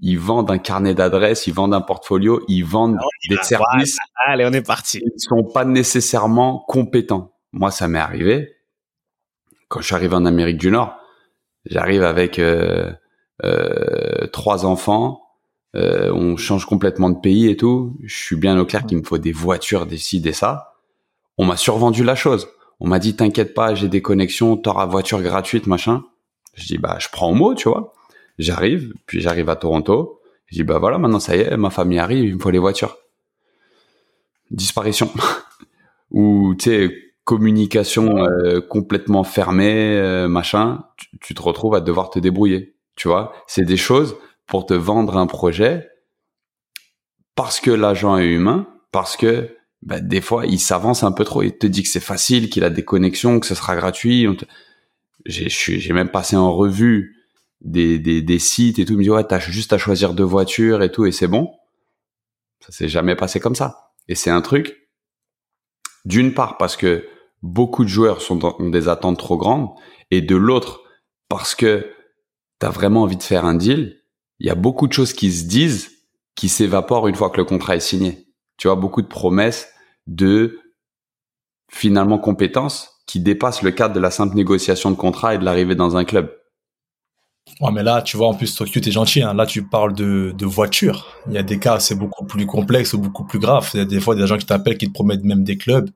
ils vendent un carnet d'adresses, ils vendent un portfolio, ils vendent des services. allez, on est parti. Ils sont pas nécessairement compétents. Moi, ça m'est arrivé. Quand je suis arrivé en Amérique du Nord, j'arrive avec euh, euh, trois enfants, euh, on change complètement de pays et tout. Je suis bien au clair qu'il me faut des voitures, des ci, des ça. On m'a survendu la chose. On m'a dit t'inquiète pas, j'ai des connexions, t'auras voiture gratuite, machin. Je dis bah je prends au mot, tu vois. J'arrive, puis j'arrive à Toronto. Je dis bah voilà, maintenant ça y est, ma famille arrive, il me faut les voitures. Disparition. (laughs) Ou tu sais communication euh, complètement fermée, machin. tu te retrouves à devoir te débrouiller. Tu vois, c'est des choses pour te vendre un projet parce que l'agent est humain, parce que bah, des fois il s'avance un peu trop, il te dit que c'est facile, qu'il a des connexions, que ce sera gratuit. J'ai même passé en revue des, des, des, sites et tout, me dit ouais t'as juste à choisir deux voitures et tout et c'est bon. Ça s'est jamais passé comme ça. Et c'est un truc, d'une part parce que beaucoup de joueurs sont ont des attentes trop grandes, et de l'autre parce que t'as vraiment envie de faire un deal, il y a beaucoup de choses qui se disent, qui s'évaporent une fois que le contrat est signé. Tu vois, beaucoup de promesses de finalement compétences qui dépassent le cadre de la simple négociation de contrat et de l'arrivée dans un club. Ouais, mais là, tu vois, en plus, toi, tu es gentil. Hein. Là, tu parles de, de voiture. Il y a des cas, c'est beaucoup plus complexe ou beaucoup plus grave. Il y a des fois des gens qui t'appellent, qui te promettent même des clubs,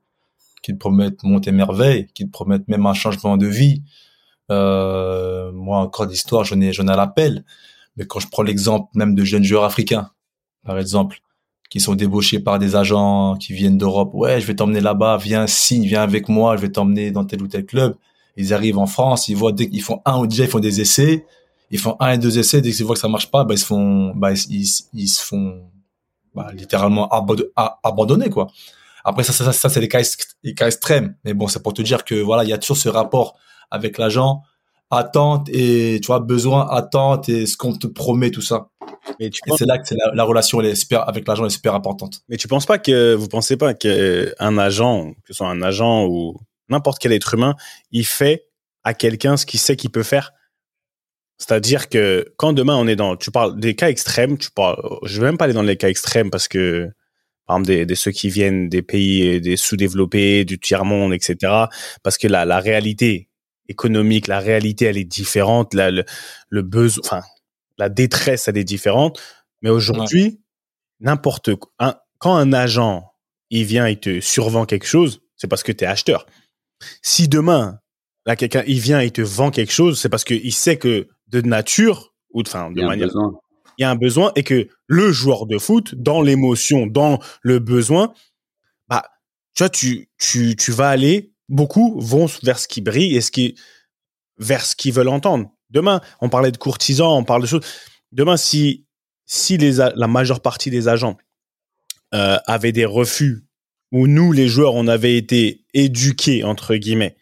qui te promettent monter merveille, qui te promettent même un changement de vie. Euh, moi, encore d'histoire, je n'ai, je n'ai l'appel. Mais quand je prends l'exemple même de jeunes joueurs africains, par exemple, qui sont débauchés par des agents qui viennent d'Europe, ouais, je vais t'emmener là-bas, viens, signe, viens avec moi, je vais t'emmener dans tel ou tel club. Ils arrivent en France, ils voient dès qu'ils font un ou déjà ils font des essais, ils font un et deux essais, dès qu'ils voient que ça marche pas, bah ils se font, bah ils, ils, se font, bah, littéralement abandonner quoi. Après ça, ça, ça, c'est les cas, les cas extrêmes, mais bon, c'est pour te dire que voilà, il y a toujours ce rapport avec l'agent, attente et tu vois besoin, attente et ce qu'on te promet tout ça. et c'est là que la, relation elle est super, avec l'agent est super importante. Mais tu penses pas que vous pensez pas qu'un agent, que ce soit un agent ou n'importe quel être humain, il fait à quelqu'un ce qu'il sait qu'il peut faire? C'est-à-dire que quand demain on est dans, tu parles des cas extrêmes, tu parles, je vais même pas aller dans les cas extrêmes parce que par exemple des, ceux qui viennent des pays des sous-développés, du tiers monde, etc. Parce que la, la réalité économique, la réalité elle est différente, la, le, le besoin, enfin la détresse elle est différente. Mais aujourd'hui, n'importe un, quand un agent il vient il te survend quelque chose, c'est parce que tu es acheteur. Si demain là quelqu'un il vient et te vend quelque chose, c'est parce qu'il sait que de nature ou enfin de manière il y a un besoin et que le joueur de foot dans l'émotion, dans le besoin, bah tu vois tu tu tu vas aller beaucoup vont vers ce qui brille et ce qui vers ce qu'ils veulent entendre. Demain, on parlait de courtisans, on parle de choses. Demain, si si les la majeure partie des agents euh, avaient des refus où nous les joueurs on avait été éduqués entre guillemets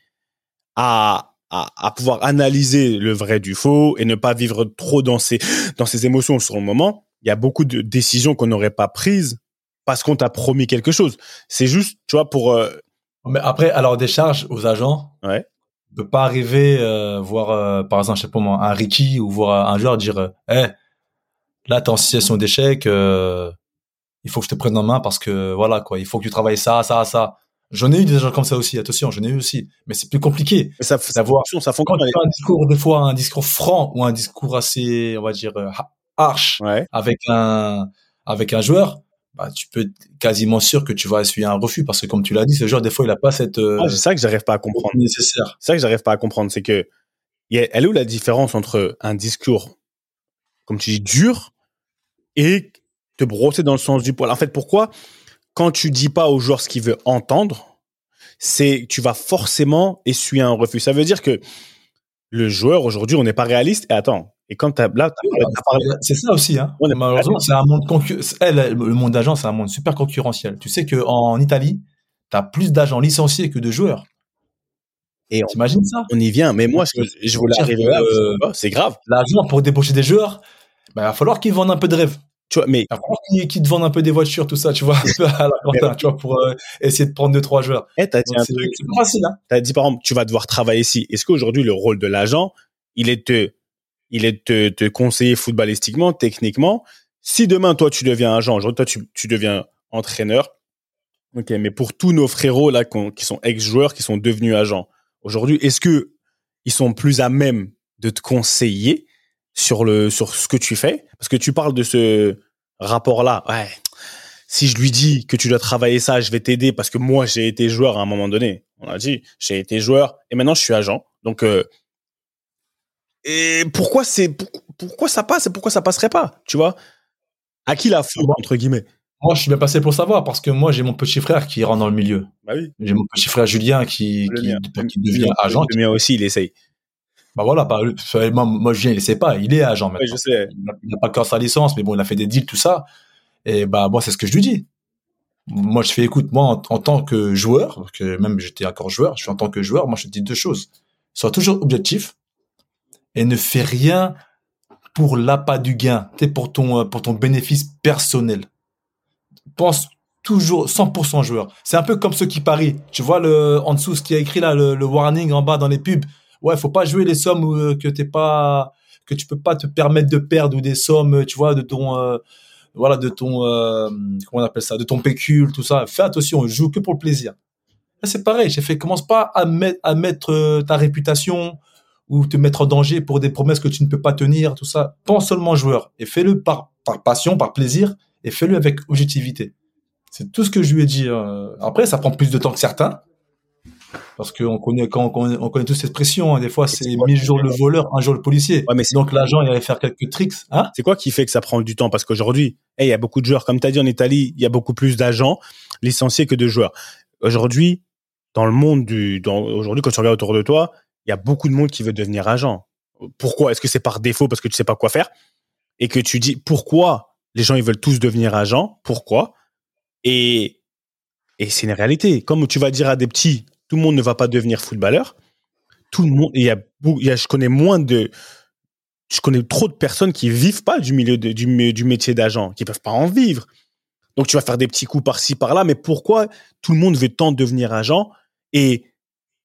à, à, pouvoir analyser le vrai du faux et ne pas vivre trop dans ses, dans ses émotions sur le moment, il y a beaucoup de décisions qu'on n'aurait pas prises parce qu'on t'a promis quelque chose. C'est juste, tu vois, pour... Euh, Mais après, alors des charges aux agents, ouais. ne peut pas arriver euh, voir, euh, par exemple, je sais pas moi, un Ricky ou voir un joueur dire, eh, là, t'es en situation d'échec, il faut que je te prenne en main parce que, voilà, quoi, il faut que tu travailles ça, ça, ça. J'en ai eu des gens comme ça aussi, attention, j'en ai eu aussi. Mais c'est plus compliqué. ça, d'avoir, ça quand tu fais un discours, des fois, un discours franc ou un discours assez, on va dire, euh, harsh avec un, avec un joueur, bah, tu peux quasiment sûr que tu vas essuyer un refus parce que comme tu l'as dit, ce joueur, des fois, il a pas cette, euh, c'est ça que j'arrive pas à comprendre. Nécessaire. C'est ça que j'arrive pas à comprendre. C'est que, elle est où la différence entre un discours, comme tu dis, dur et te brosser dans le sens du poil? En fait, pourquoi? Quand tu dis pas au joueur ce qu'il veut entendre, c'est tu vas forcément essuyer un refus. Ça veut dire que le joueur aujourd'hui, on n'est pas réaliste. Et attends, et quand tu là, c'est ça aussi. Hein. Malheureusement, c'est un monde le monde d'agents, c'est un monde super concurrentiel. Tu sais que en Italie, tu as plus d'agents licenciés que de joueurs. Et t'imagines ça? On y vient. Mais moi, je, voulais arriver là. c'est grave. L'agent pour débaucher des joueurs, bah, il va falloir qu'ils vendent un peu de rêve. Tu vois, mais qui, qui te vendent un peu des voitures, tout ça, tu vois, (laughs) à la tu vois, pour euh, essayer de prendre deux trois joueurs. Eh, un truc. C'est facile, hein. T'as dit par exemple, tu vas devoir travailler ici. Est-ce qu'aujourd'hui le rôle de l'agent, il est de, il est de te conseiller footballistiquement, techniquement? Si demain toi tu deviens agent, aujourd'hui toi tu, tu deviens entraîneur. Ok, mais pour tous nos frérots là qui sont ex-joueurs, qui sont devenus agents, aujourd'hui, est-ce que ils sont plus à même de te conseiller sur le sur ce que tu fais parce que tu parles de ce rapport là ouais si je lui dis que tu dois travailler ça je vais t'aider parce que moi j'ai été joueur à un moment donné on a dit j'ai été joueur et maintenant je suis agent donc euh, et pourquoi c'est pourquoi ça passe et pourquoi ça passerait pas tu vois? À qui la faute entre guillemets? Moi, je suis bien passé pour savoir parce que moi, j'ai mon petit frère qui rentre dans le milieu. Bah oui. J'ai mon petit frère Julien qui, qui, devient agent. Le mien aussi, il essaye. Bah voilà, bah, moi, moi Julien, il sait pas, il est agent maintenant. je sais. Il n'a pas encore sa licence, mais bon, il a fait des deals, tout ça. Et bah moi, c'est ce que je lui dis. Moi, je fais, écoute, moi, en, tant que joueur, parce que même j'étais encore joueur, je suis en tant que joueur, moi, je te dis deux choses. Sois toujours objectif et ne fais rien pour l'appât du gain, es pour ton, pour ton bénéfice personnel. Pense toujours 100% joueur. C'est un peu comme ceux qui parient. Tu vois le, en dessous, ce qui a écrit là, le warning en bas dans les pubs ouais, faut pas jouer les sommes euh, que t'es pas, que tu peux pas te permettre de perdre ou des sommes, tu vois, de ton, euh, voilà, de ton, euh, comment on appelle ça, de ton pécule, tout ça. Fais attention, joue que pour le plaisir. c'est pareil. J'ai fait, commence pas à mettre, à mettre ta réputation ou te mettre en danger pour des promesses que tu ne peux pas tenir, tout ça. Pense seulement joueur et fais-le par, par passion, par plaisir et fais-le avec objectivité. C'est tout ce que je lui ai dit. Après, ça prend plus de temps que certains. Parce qu'on connaît, quand on connaît, tous cette pression, hein. des fois c'est mille jours le voleur, un jour le policier. Ouais, mais donc l'agent il allait faire quelques tricks. Hein c'est quoi qui fait que ça prend du temps? Parce qu'aujourd'hui, il y a beaucoup de joueurs, comme tu as dit en Italie, il y a beaucoup plus d'agents licenciés que de joueurs. Aujourd'hui, dans le monde du, aujourd'hui quand tu regardes autour de toi, il y a beaucoup de monde qui veut devenir agent. Pourquoi? Est-ce que c'est par défaut parce que tu sais pas quoi faire? Et que tu dis pourquoi les gens ils veulent tous devenir agents? Pourquoi? Et et c'est une réalité. Comme tu vas dire à des petits, tout le monde ne va pas devenir footballeur. Tout le monde, il y a, il y a je connais moins de, je connais trop de personnes qui vivent pas du milieu du, du métier d'agent, qui peuvent pas en vivre. Donc tu vas faire des petits coups par-ci par-là, mais pourquoi tout le monde veut tant devenir agent et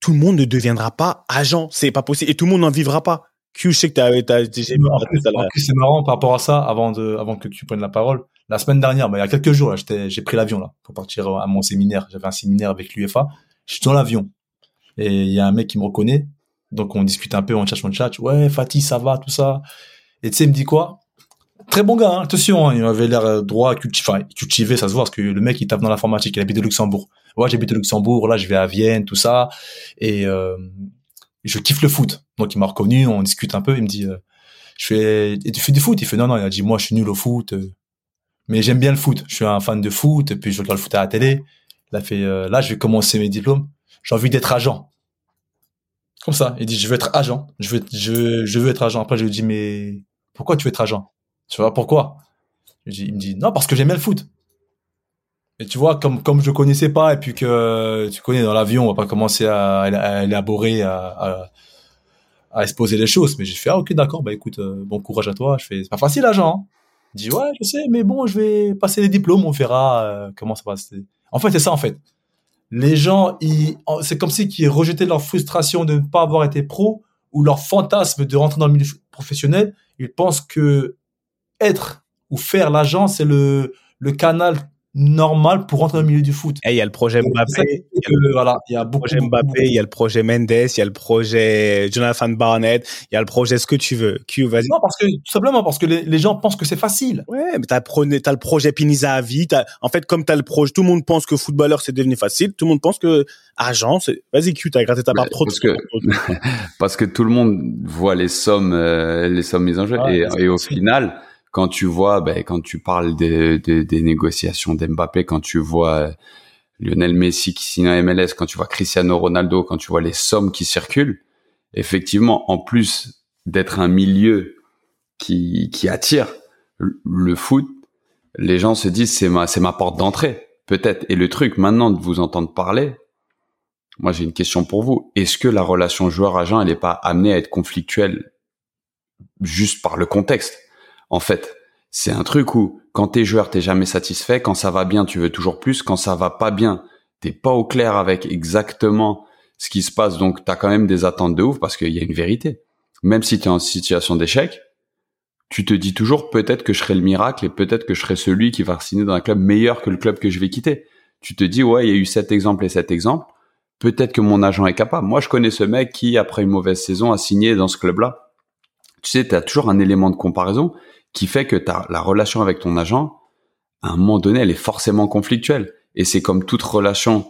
tout le monde ne deviendra pas agent? C'est pas possible et tout le monde n'en vivra pas. Q, je sais que tu c'est marrant par rapport à ça, avant de, avant que tu prennes la parole. La semaine dernière, bah, il y a quelques jours, j'ai pris l'avion là pour partir à mon séminaire. J'avais un séminaire avec l'UFA. Je suis dans l'avion et il y a un mec qui me reconnaît. Donc on discute un peu, on chat, on chat. Ouais, Fatih, ça va, tout ça. Et tu sais, il me dit quoi? Très bon gars, hein, attention, hein, il avait l'air euh, droit, cultivé, cultivé, ça se voit, parce que le mec, il tape dans l'informatique, il habite au Luxembourg. Ouais, j'habite au Luxembourg, là, je vais à Vienne, tout ça. Et euh, je kiffe le foot. Donc il m'a reconnu, on discute un peu, il me dit, euh, je fais, tu fais du foot? Il fait, non, non, il a dit, moi, je suis nul au foot, mais j'aime bien le foot. Je suis un fan de foot, et puis je regarde le foot à la télé. Il a fait, euh, là, je vais commencer mes diplômes. J'ai envie d'être agent. Comme ça. Il dit, je veux être agent. Je veux, être agent. Après, je lui dis, mais pourquoi tu veux être agent? Tu vois, pourquoi? Il me dit, non, parce que j'aime bien le foot. Et tu vois, comme comme je connaissais pas et puis que tu connais dans l'avion, on va pas commencer à, élaborer, à, exposer les choses. Mais j'ai fait ah ok d'accord, bah écoute, euh, bon courage à toi. Je fais c'est pas facile, agent. Hein. Il dit ouais, je sais, mais bon, je vais passer les diplômes, on verra euh, comment ça va. Se... En fait, c'est ça en fait. Les gens, c'est comme si ils rejetaient leur frustration de ne pas avoir été pro ou leur fantasme de rentrer dans le milieu professionnel. Ils pensent que être ou faire l'agent, c'est le le canal normal pour rentrer dans le milieu du foot. Et il y a le projet Mbappé, il y a le, voilà, il y a beaucoup, projet Mbappé, il y a le projet Mendes, il y a le projet Jonathan Barnett, il y a le projet ce que tu veux. Q, vas-y. Non, parce que tout simplement parce que les, les gens pensent que c'est facile. Ouais, mais t'as as le projet Piniza à vie. En fait, comme t'as le projet, tout le monde pense que footballeur c'est devenu facile. Tout le monde pense que agent, c'est. Vas-y Q, t'as gratté ta part trop. Parce que (laughs) parce que tout le monde voit les sommes, euh, les sommes mises en jeu et, et au final quand tu vois, ben, quand tu parles des, des, négociations d'Mbappé, quand tu vois euh, Lionel Messi qui signe un MLS, quand tu vois Cristiano Ronaldo, quand tu vois les sommes qui circulent, effectivement, en plus d'être un milieu qui, qui attire le foot, les gens se disent c'est ma c'est ma porte d'entrée peut-être. Et le truc maintenant de vous entendre parler, moi j'ai une question pour vous. Est-ce que la relation joueur-agent elle n'est pas amenée à être conflictuelle juste par le contexte? En fait, c'est un truc où quand t'es joueur, t'es jamais satisfait. Quand ça va bien, tu veux toujours plus. Quand ça va pas bien, t'es pas au clair avec exactement ce qui se passe. Donc, t'as quand même des attentes de ouf parce qu'il y a une vérité. Même si tu es en situation d'échec, tu te dis toujours peut-être que je serai le miracle et peut-être que je serai celui qui va signer dans un club meilleur que le club que je vais quitter. Tu te dis ouais, il y a eu cet exemple et cet exemple. Peut-être que mon agent est capable. Moi, je connais ce mec qui, après une mauvaise saison, a signé dans ce club-là. Tu sais, tu as toujours un élément de comparaison qui fait que ta, la relation avec ton agent, à un moment donné, elle est forcément conflictuelle. Et c'est comme toute relation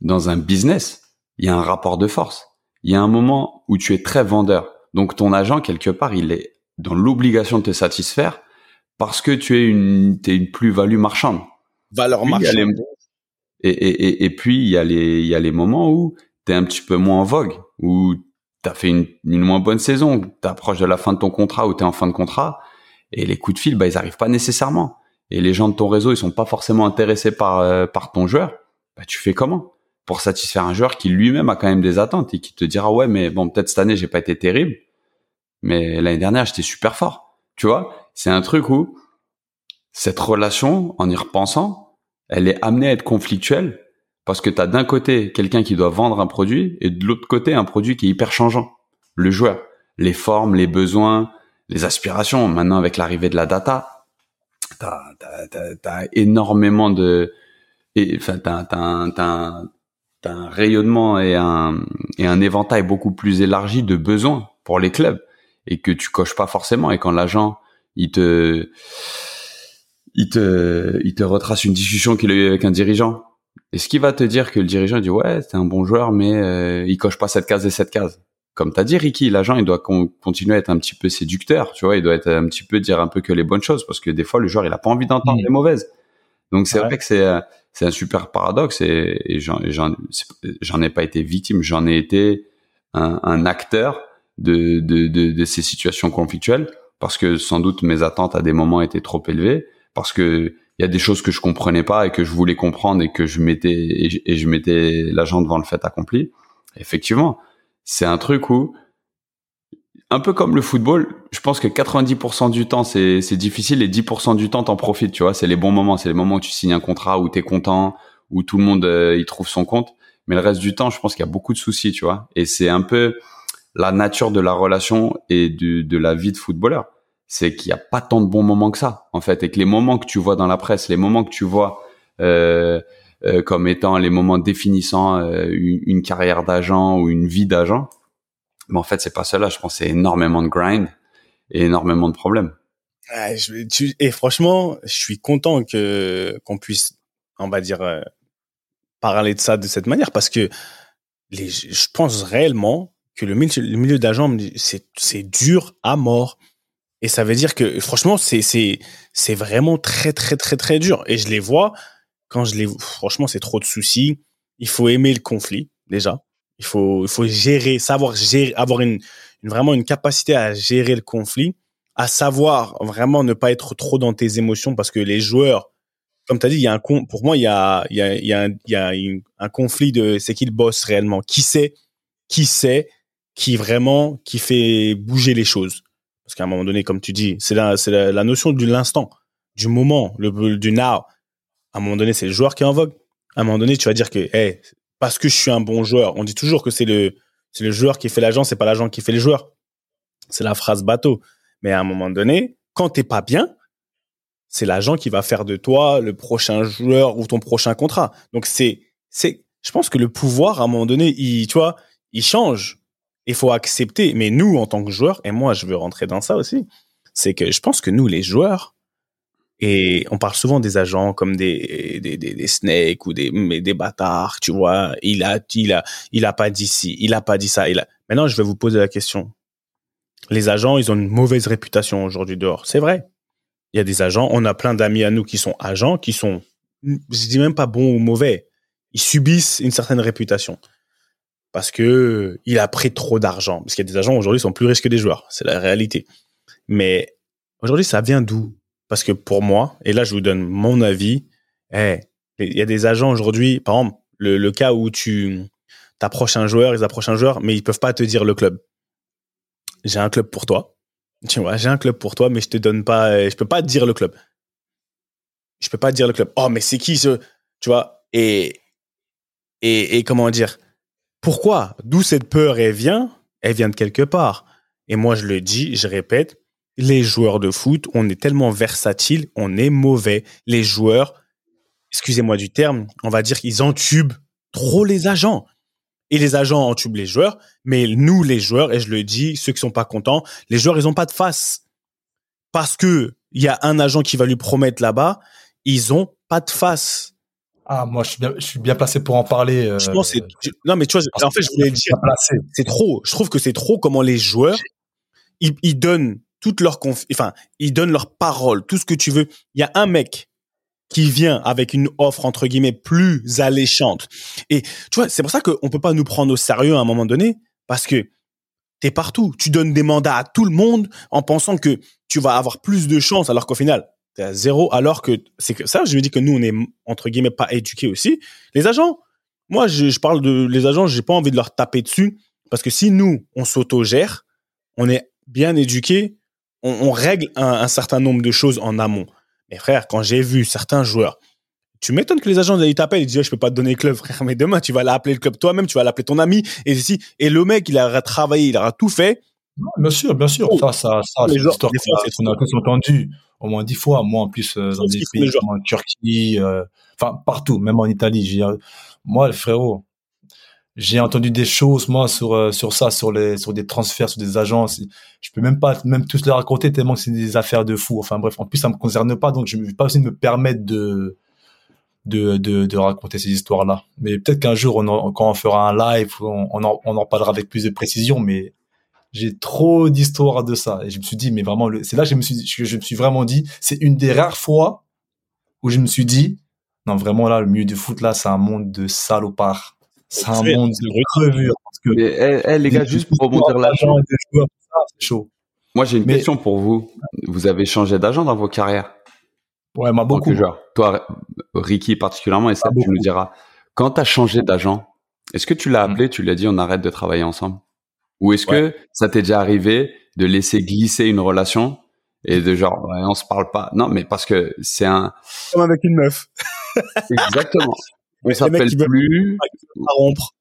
dans un business, il y a un rapport de force. Il y a un moment où tu es très vendeur. Donc ton agent, quelque part, il est dans l'obligation de te satisfaire parce que tu es une, es une plus-value marchande. Valeur marchande. Et, et, et, puis, il y, a les, il y a les moments où tu es un petit peu moins en vogue, où tu as fait une, une moins bonne saison, tu approches de la fin de ton contrat ou tu es en fin de contrat, et les coups de fil, bah, ils arrivent pas nécessairement. Et les gens de ton réseau, ils sont pas forcément intéressés par, euh, par ton joueur. Bah, tu fais comment pour satisfaire un joueur qui lui-même a quand même des attentes et qui te dira ouais, mais bon, peut-être cette année j'ai pas été terrible, mais l'année dernière j'étais super fort. Tu vois, c'est un truc où cette relation, en y repensant, elle est amenée à être conflictuelle parce que tu as d'un côté quelqu'un qui doit vendre un produit et de l'autre côté un produit qui est hyper changeant. Le joueur, les formes, les besoins, les aspirations. Maintenant, avec l'arrivée de la data, t'as as, énormément de, enfin, t'as as, un rayonnement et un, et un éventail beaucoup plus élargi de besoins pour les clubs et que tu coches pas forcément. Et quand l'agent, il te, il te, il te retrace une discussion qu'il a eu avec un dirigeant. Est-ce qu'il va te dire que le dirigeant dit ouais, c'est un bon joueur, mais euh, il coche pas cette case et cette case? Comme tu as dit, Ricky, l'agent, il doit continuer à être un petit peu séducteur, tu vois, il doit être un petit peu dire un peu que les bonnes choses, parce que des fois, le joueur, il a pas envie d'entendre mm. les mauvaises. Donc, c'est vrai que c'est, euh, c'est un super paradoxe et, et j'en, ai pas été victime, j'en ai été un, un acteur de, de, de, de, ces situations conflictuelles, parce que sans doute mes attentes à des moments étaient trop élevées, parce que il y a des choses que je comprenais pas et que je voulais comprendre et que je mettais et je mettais l'agent devant le fait accompli. Effectivement, c'est un truc où un peu comme le football, je pense que 90% du temps c'est difficile et 10% du temps t'en profites, tu vois, c'est les bons moments, c'est les moments où tu signes un contrat où t'es content, où tout le monde euh, il trouve son compte, mais le reste du temps, je pense qu'il y a beaucoup de soucis, tu vois, et c'est un peu la nature de la relation et de, la vie de footballeur, c'est qu'il y a pas tant de bons moments que ça, en fait, et que les moments que tu vois dans la presse, les moments que tu vois euh, euh, comme étant les moments définissant euh, une, carrière d'agent ou une vie d'agent, mais en fait, c'est pas cela. Je pense c'est énormément de grind et énormément de problèmes. et franchement, je suis content que qu'on puisse, on va dire, euh, parler de ça de cette manière parce que les, je pense réellement que le milieu, le milieu d'agent, c'est c'est dur à mort. Et ça veut dire que franchement, c'est c'est c'est vraiment très très très très dur. Et je les vois quand je les, franchement, c'est trop de soucis. Il faut aimer le conflit déjà. Il faut, il faut gérer, savoir gérer, avoir une, vraiment une capacité à gérer le conflit, à savoir vraiment ne pas être trop dans tes émotions parce que les joueurs, comme tu as dit, il y a un pour moi, il y a, il y a, il y a, un, y a un conflit de c'est qui le boss réellement, qui sait, qui sait, qui vraiment, qui fait bouger les choses. Parce qu'à un moment donné, comme tu dis, c'est la, c'est la, notion de l'instant, du moment, le, du now. À un moment donné, c'est le joueur qui est en vogue. À un moment donné, tu vas dire que, hey, parce que je suis un bon joueur. On dit toujours que c'est le, c'est le joueur qui fait l'agent, c'est pas l'agent qui fait les joueurs. C'est la phrase bateau. Mais à un moment donné, quand t'es pas bien, c'est l'agent qui va faire de toi le prochain joueur ou ton prochain contrat. Donc c'est, c'est, je pense que le pouvoir, à un moment donné, tu vois, il change. Il faut accepter. Mais nous, en tant que joueurs, et moi, je veux rentrer dans ça aussi, c'est que je pense que nous, les joueurs, et on parle souvent des agents comme des, des, des, des snakes ou des, mais des bâtards, tu vois. Il a, il a, il a pas dit ci, il a pas dit ça. Il a... Maintenant, je vais vous poser la question. Les agents, ils ont une mauvaise réputation aujourd'hui dehors. C'est vrai. Il y a des agents. On a plein d'amis à nous qui sont agents, qui sont, je dis même pas bons ou mauvais. Ils subissent une certaine réputation parce que il a pris trop d'argent. Parce qu'il y a des agents aujourd'hui qui sont plus riches que des joueurs. C'est la réalité. Mais aujourd'hui, ça vient d'où? Parce que pour moi, et là je vous donne mon avis, il y a des agents aujourd'hui, par exemple, le, cas où tu t'approches un joueur, ils approchent un joueur, mais ils peuvent pas te dire le club. J'ai un club pour toi. Tu vois, j'ai un club pour toi, mais je te donne pas, je peux pas te dire le club. Je peux pas te dire le club. Oh, mais c'est qui ce, tu vois, et, et, et comment dire, pourquoi? D'où cette peur, elle vient? Elle vient de quelque part. Et moi, je le dis, je répète, les joueurs de foot, on est tellement versatile, on est mauvais. Les joueurs, excusez-moi du terme, on va dire qu'ils entubent trop les agents. Et les agents entubent les joueurs, mais nous, les joueurs, et je le dis, ceux qui sont pas contents, les joueurs, ils ont pas de face. Parce que il y a un agent qui va lui promettre là-bas, ils ont pas de face. Ah, moi, je suis bien, je suis bien placé pour en parler. Euh, je pense c'est, non, mais tu vois, en fait, je voulais dire, c'est trop. Je trouve que c'est trop comment les joueurs, ils, ils donnent toute leur enfin, ils donnent leur parole, tout ce que tu veux. Il y a un mec qui vient avec une offre entre guillemets plus alléchante. Et tu vois, c'est pour ça qu'on peut pas nous prendre au sérieux à un moment donné parce que t'es partout. Tu donnes des mandats à tout le monde en pensant que tu vas avoir plus de chances alors qu'au final, t'es à zéro alors que c'est que ça, je me dis que nous, on est entre guillemets pas éduqués aussi. Les agents, moi, je, je parle de les agents, j'ai pas envie de leur taper dessus parce que si nous, on s'autogère, on est bien éduqués, on, on règle un, un, certain nombre de choses en amont. Mais frère, quand j'ai vu certains joueurs, tu m'étonnes que les agents ils t'appellent, ils disent je peux pas te donner le club, (laughs) frère, mais demain tu vas l'appeler le club toi-même, tu vas l'appeler ton ami et si et le mec il aura travaillé, il aura tout fait. bien sûr, bien sûr, oh. ça, ça, ça, c'est une histoire qu'on a, a entendu au moins dix fois. Moi, en plus, euh, dans des pays comme en Turquie, euh, enfin partout, même en Italie. Moi, le frérot, j'ai entendu des choses moi sur euh, sur ça sur les sur des transferts sur des agences. Je peux même pas même tous les raconter tellement que c'est des affaires de fou. Enfin bref en plus ça me concerne pas donc je ne vais pas aussi me permettre de de, de, de raconter ces histoires là mais peut-être qu'un jour on quand on fera un live on, on, en, on en parlera avec plus de précision mais j'ai trop d'histoires de ça. Et je me suis dit mais vraiment c'est là que je me suis je, je me suis vraiment dit c'est une des rares fois où je me suis dit non vraiment là le milieu du foot là c'est un monde de salopards c'est un monde de crevure. Parce que Mais, hey, hey, les gars, juste pour rebondir. C'est chaud. Moi, j'ai une Mais... question pour vous. Vous avez changé d'agent dans vos carrières? Ouais, moi, beaucoup. Joueur. Toi, Ricky particulièrement, et ça, tu nous diras. Quand tu as changé d'agent, est-ce que tu l'as appelé, tu lui as dit on arrête de travailler ensemble? Ou est-ce que ça t'est déjà arrivé de laisser glisser une relation et de genre ouais, on se parle pas? Non, mais parce que c'est un comme avec une meuf. Exactement. (laughs) On s'appelle plus. À rompre.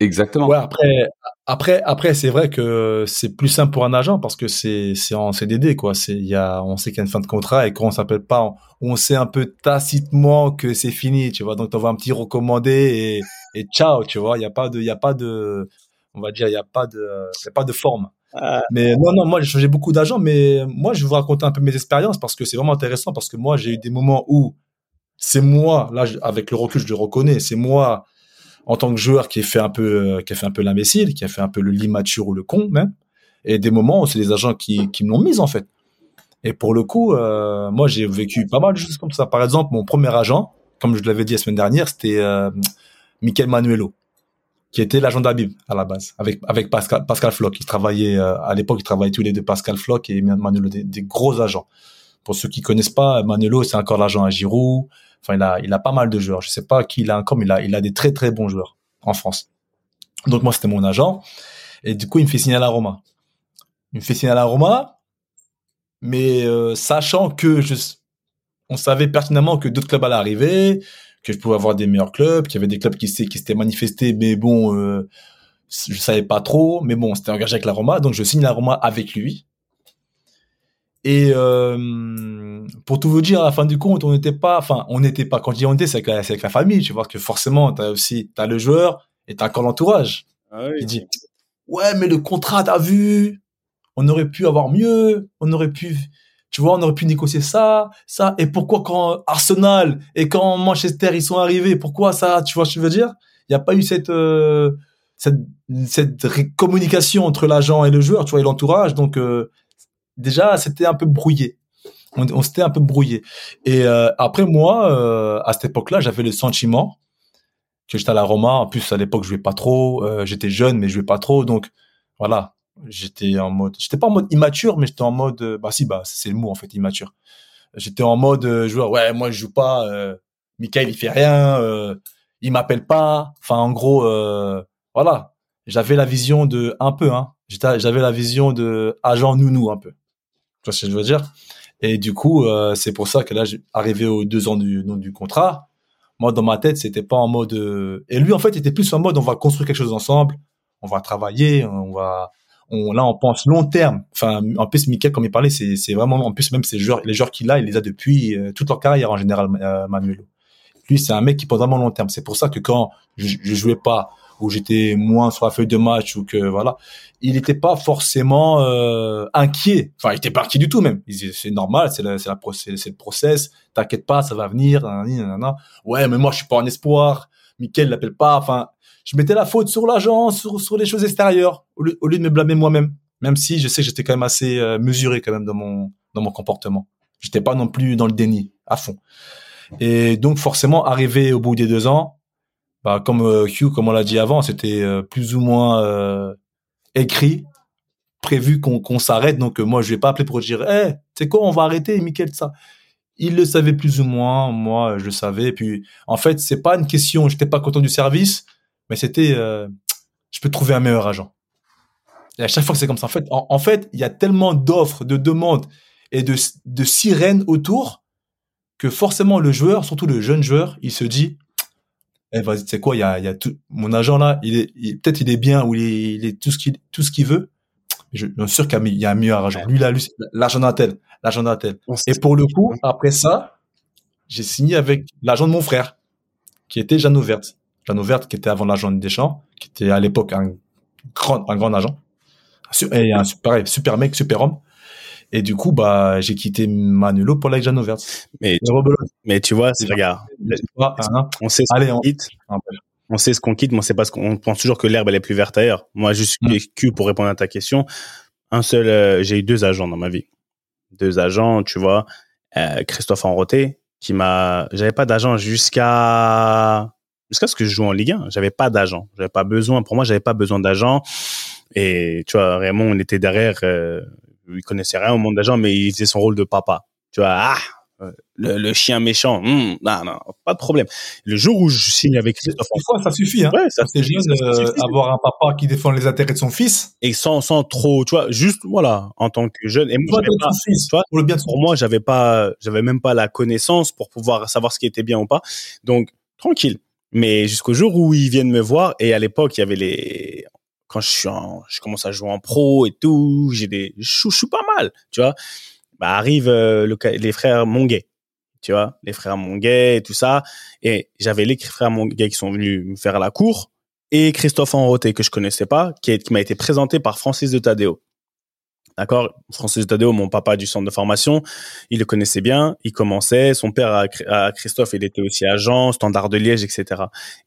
Exactement. Ouais, après, après, après, c'est vrai que c'est plus simple pour un agent parce que c'est, c'est en CDD, quoi. C'est, il y a, on sait qu'il y a une fin de contrat et quand on s'appelle pas, on, sait un peu tacitement que c'est fini, tu vois. Donc, t'envoies un petit recommandé et, et ciao, tu vois. Il y a pas de, il y a pas de, on va dire, il y a pas de, il y a pas de forme. Ah. Mais non, non, moi, j'ai changé beaucoup d'agents, mais moi, je vais vous raconter un peu mes expériences parce que c'est vraiment intéressant parce que moi, j'ai eu des moments où c'est moi, là, avec le recul, je le reconnais, c'est moi, en tant que joueur, qui a fait un peu, euh, qui a fait un peu l'imbécile, qui a fait un peu le l'immature ou le con, même. Et des moments où c'est des agents qui, qui me l'ont mise, en fait. Et pour le coup, euh, moi, j'ai vécu pas mal de choses comme ça. Par exemple, mon premier agent, comme je l'avais dit la semaine dernière, c'était euh, Manuelo, qui était l'agent d'Abib à la base, avec avec Pascal, Pascal Floch. Il travaillait à l'époque, il travaillait tous les deux Pascal Floch et Manuelo, des, des, gros agents. Pour ceux qui connaissent pas, Manuelo, c'est encore l'agent à Giroud. Enfin, il a, il a pas mal de joueurs. Je sais pas qui il a encore, mais il a, il a des très très bons joueurs en France. Donc moi, c'était mon agent. Et du coup, il me fait signer à la Roma. Il me fait signer à la Roma, mais euh, sachant que je, on savait pertinemment que d'autres clubs allaient arriver, que je pouvais avoir des meilleurs clubs, qu'il y avait des clubs qui s'étaient manifestés, mais bon, euh, je savais pas trop. Mais bon, c'était engagé avec la Roma, donc je signe la Roma avec lui. Et euh, pour tout vous dire, à la fin du compte, on n'était pas, enfin, on n'était pas, quand je dis on était, c'est avec, avec, la famille, tu vois, que forcément, t'as aussi, t'as le joueur et t'as encore l'entourage. Ah oui. Dit, ouais, mais le contrat, t'as vu, on aurait pu avoir mieux, on aurait pu, tu vois, on aurait pu négocier ça, ça, et pourquoi quand Arsenal et quand Manchester, ils sont arrivés, pourquoi ça, tu vois ce que je veux dire? Il n'y a pas eu cette, euh, cette, cette communication entre l'agent et le joueur, tu vois, et l'entourage, donc, euh, déjà c'était un peu brouillé. On, s'était un peu brouillé. Et euh, après moi, euh, à cette époque-là, j'avais le sentiment que j'étais à la Roma. En plus, à l'époque, je jouais pas trop. Euh, j'étais jeune, mais je jouais pas trop. Donc voilà, j'étais en mode, j'étais pas en mode immature, mais j'étais en mode, bah si, bah c'est le mot en fait, immature. J'étais en mode joueur. Ouais, moi je joue pas. Euh, Michael il fait rien. Euh, il m'appelle pas. Enfin en gros, voilà. J'avais la vision de un peu, hein. J'avais la vision de agent nounou un peu. Tu vois ce que je veux dire? Et du coup, euh, c'est pour ça que là, arrivé aux deux ans du, du contrat, moi, dans ma tête, c'était pas en mode... Euh, et lui, en fait, il était plus en mode, on va construire quelque chose ensemble, on va travailler, on va... On, là, on pense long terme. Enfin, en plus, Michael, comme il parlait, c'est, vraiment, en plus, même ces joueurs, les joueurs qu'il a, il les a depuis euh, toute leur carrière en général, Manuel. Lui, c'est un mec qui pense vraiment long terme. C'est pour ça que quand je, je jouais pas où j'étais moins sur la feuille de match ou que voilà, il n'était pas forcément euh, inquiet. Enfin, il était pas inquiet du tout même. C'est normal, c'est la, c'est la c'est le process. T'inquiète pas, ça va venir. Ouais, mais moi je suis pas en espoir. Michael l'appelle pas. Enfin, je mettais la faute sur l'agent, sur sur les choses extérieures au lieu, de me blâmer moi-même. Même si je sais que j'étais quand même assez euh, mesuré quand même dans mon dans mon comportement. J'étais pas non plus dans le déni à fond. Et donc forcément, arrivé au bout des deux ans, bah, comme euh, Q, comme on l'a dit avant, c'était euh, plus ou moins euh, écrit, prévu qu'on qu'on s'arrête. Donc euh, moi, je vais pas appeler pour dire, eh, hey, c'est quoi, on va arrêter, Michael, ça? Il le savait plus ou moins, moi, je le savais. Et puis, en fait, c'est pas une question, j'étais pas content du service, mais c'était, je peux trouver un meilleur agent. Et à chaque fois c'est comme ça, en fait, en, fait, il y a tellement d'offres, de demandes et de sirènes autour que forcément le joueur, surtout le jeune joueur, il se dit, eh vas-y, tu sais quoi, il y a, y a tout, mon agent là, il est, peut-être il est bien ou il est, il est tout ce qu'il, tout ce qu'il veut. Je, suis sûr qu'il y a un meilleur agent. Lui, là, l'agent d'Intel, l'agent d'Intel. Et pour le coup, après ça, j'ai signé avec l'agent de mon frère, qui était Jeannot Verte. Jeannot Verte, qui était avant l'agent de Deschamps, qui était à l'époque un grand, un grand agent. Et un, pareil, super mec, super homme. Et du coup, bah, j'ai quitté Manulo pour la Jano Mais, mais tu vois, regarde. Hein. On sait ce qu'on quitte. On sait ce qu'on quitte, mais on sait pas ce qu'on pense toujours que l'herbe elle est plus verte ailleurs. Moi, juste mm. pour répondre à ta question. Un seul, euh, j'ai eu deux agents dans ma vie. Deux agents, tu vois. Euh, Christophe Enroté, qui m'a, j'avais pas d'agent jusqu'à, jusqu'à ce que je joue en Ligue 1. J'avais pas d'agent. J'avais pas besoin, pour moi, j'avais pas besoin d'agent. Et tu vois, Raymond, on était derrière, euh, il connaissait rien au monde d'agent, mais il faisait son rôle de papa. Tu vois, ah, euh, le, chien méchant, hmm, non, non, pas de problème. Le jour où je signe avec Christophe, des fois ça suffit. Hein. Ouais, ça, c'est juste avoir un papa qui défend les intérêts de son fils et sans sans trop, tu vois, juste voilà, en tant que jeune. Et moi, pas, fils, pour le bien de pour moi, j'avais pas, j'avais même pas la connaissance pour pouvoir savoir ce qui était bien ou pas. Donc tranquille. Mais jusqu'au jour où ils viennent me voir et à l'époque il y avait les quand je suis en, je commence à jouer en pro et tout, j'ai des, je, suis pas mal, tu vois. Bah arrive euh, le, les frères Monguet, tu vois, les frères Monguet et tout ça. Et j'avais les frères Monguet qui sont venus me faire la cour et Christophe Enroté que je connaissais pas, qui, qui m'a été présenté par Francis de Tadeo. D'accord? Francis de Tadeo, mon papa du centre de formation, il le connaissait bien, il commençait, son père à, Christophe, il était aussi agent, standard de Liège, etc.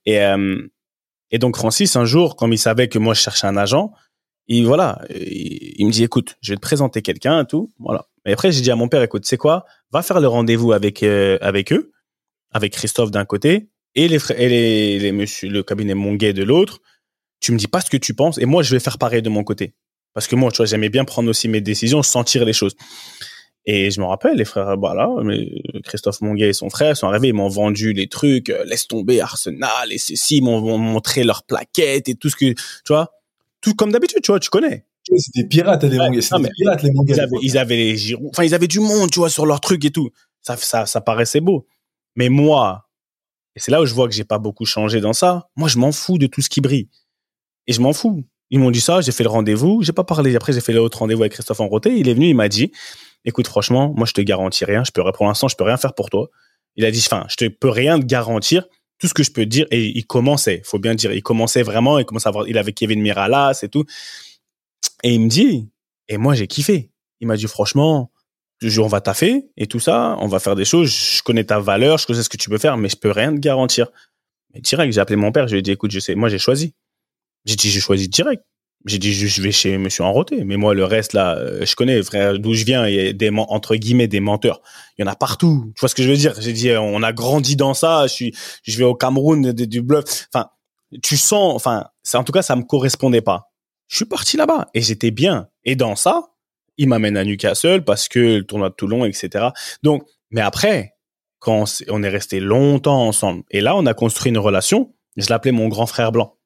Et, euh, et donc Francis, un jour, comme il savait que moi je cherchais un agent, il voilà, il, me dit écoute, je vais te présenter quelqu'un et tout, voilà. Et après j'ai dit à mon père écoute, c'est quoi? Va faire le rendez-vous avec euh, avec eux, avec Christophe d'un côté et les et les, monsieur le cabinet Monguet de l'autre. Tu me dis pas ce que tu penses et moi je vais faire pareil de mon côté. Parce que moi, tu vois, j'aimais bien prendre aussi mes décisions, sentir les choses. Et je me rappelle, les frères, voilà, mais Christophe Monguet et son frère sont arrivés, ils m'ont vendu les trucs, euh, laisse tomber Arsenal et ceci, ils m'ont montré leurs plaquettes et tout ce que, tu vois, tout comme d'habitude, tu vois, tu connais. C'était pirates, les Monguets. C'était pirates, les Monguets. Ils avaient, ils avaient les girons, enfin, ils avaient du monde, tu vois, sur leurs trucs et tout. Ça, ça, ça paraissait beau. Mais moi, et c'est là où je vois que j'ai pas beaucoup changé dans ça, moi, je m'en fous de tout ce qui brille. Et je m'en fous. Ils m'ont dit ça, j'ai fait le rendez-vous, j'ai pas parlé. Après, j'ai fait l'autre rendez-vous avec Christophe Enroté. Il est venu, il m'a dit, écoute, franchement, moi, je te garantis rien. Je peux, pour l'instant, je peux rien faire pour toi. Il a dit, enfin, je te peux rien te garantir. Tout ce que je peux te dire, et il commençait, faut bien dire, il commençait vraiment, il commençait à avoir, il avait Kevin Miralas et tout. Et il me dit, et moi, j'ai kiffé. Il m'a dit, franchement, on va taffer et tout ça, on va faire des choses. Je connais ta valeur, je sais ce que tu peux faire, mais je peux rien te garantir. Mais direct, j'ai appelé mon père, je lui ai dit, écoute, je sais, moi, j'ai choisi. J'ai dit, j'ai choisi direct. J'ai dit, je vais chez Monsieur Enroté. Mais moi, le reste, là, euh, je connais, frère, d'où je viens, il y a des, entre guillemets, des menteurs. Il y en a partout. Tu vois ce que je veux dire? J'ai dit, on a grandi dans ça. Je suis, je vais au Cameroun, du bluff. Enfin, tu sens, enfin, c'est, en tout cas, ça me correspondait pas. Je suis parti là-bas et j'étais bien. Et dans ça, il m'amène à Newcastle parce que le tournoi de Toulon, etc. Donc, mais après, quand on est resté longtemps ensemble, et là, on a construit une relation, je l'appelais mon grand frère blanc.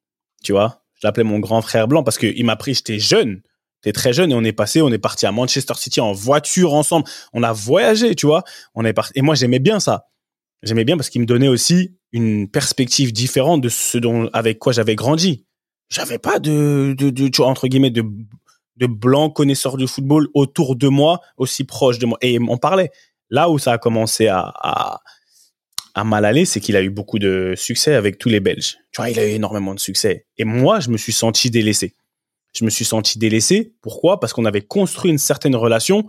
Tu vois? Je l'appelais mon grand frère blanc parce qu'il m'a pris, j'étais jeune. J'étais très jeune et on est passé, on est parti à Manchester City en voiture ensemble. On a voyagé, tu vois. On est parti. Et moi, j'aimais bien ça. J'aimais bien parce qu'il me donnait aussi une perspective différente de ce dont, avec quoi j'avais grandi. J'avais pas de, de, de, tu vois, entre guillemets, de, de blancs connaisseurs du football autour de moi, aussi proche de moi. Et on parlait. Là où ça a commencé à, à, à mal aller, c'est qu'il a eu beaucoup de succès avec tous les Belges. Tu vois, il a eu énormément de succès. Et moi, je me suis senti délaissé. Je me suis senti délaissé. Pourquoi? Parce qu'on avait construit une certaine relation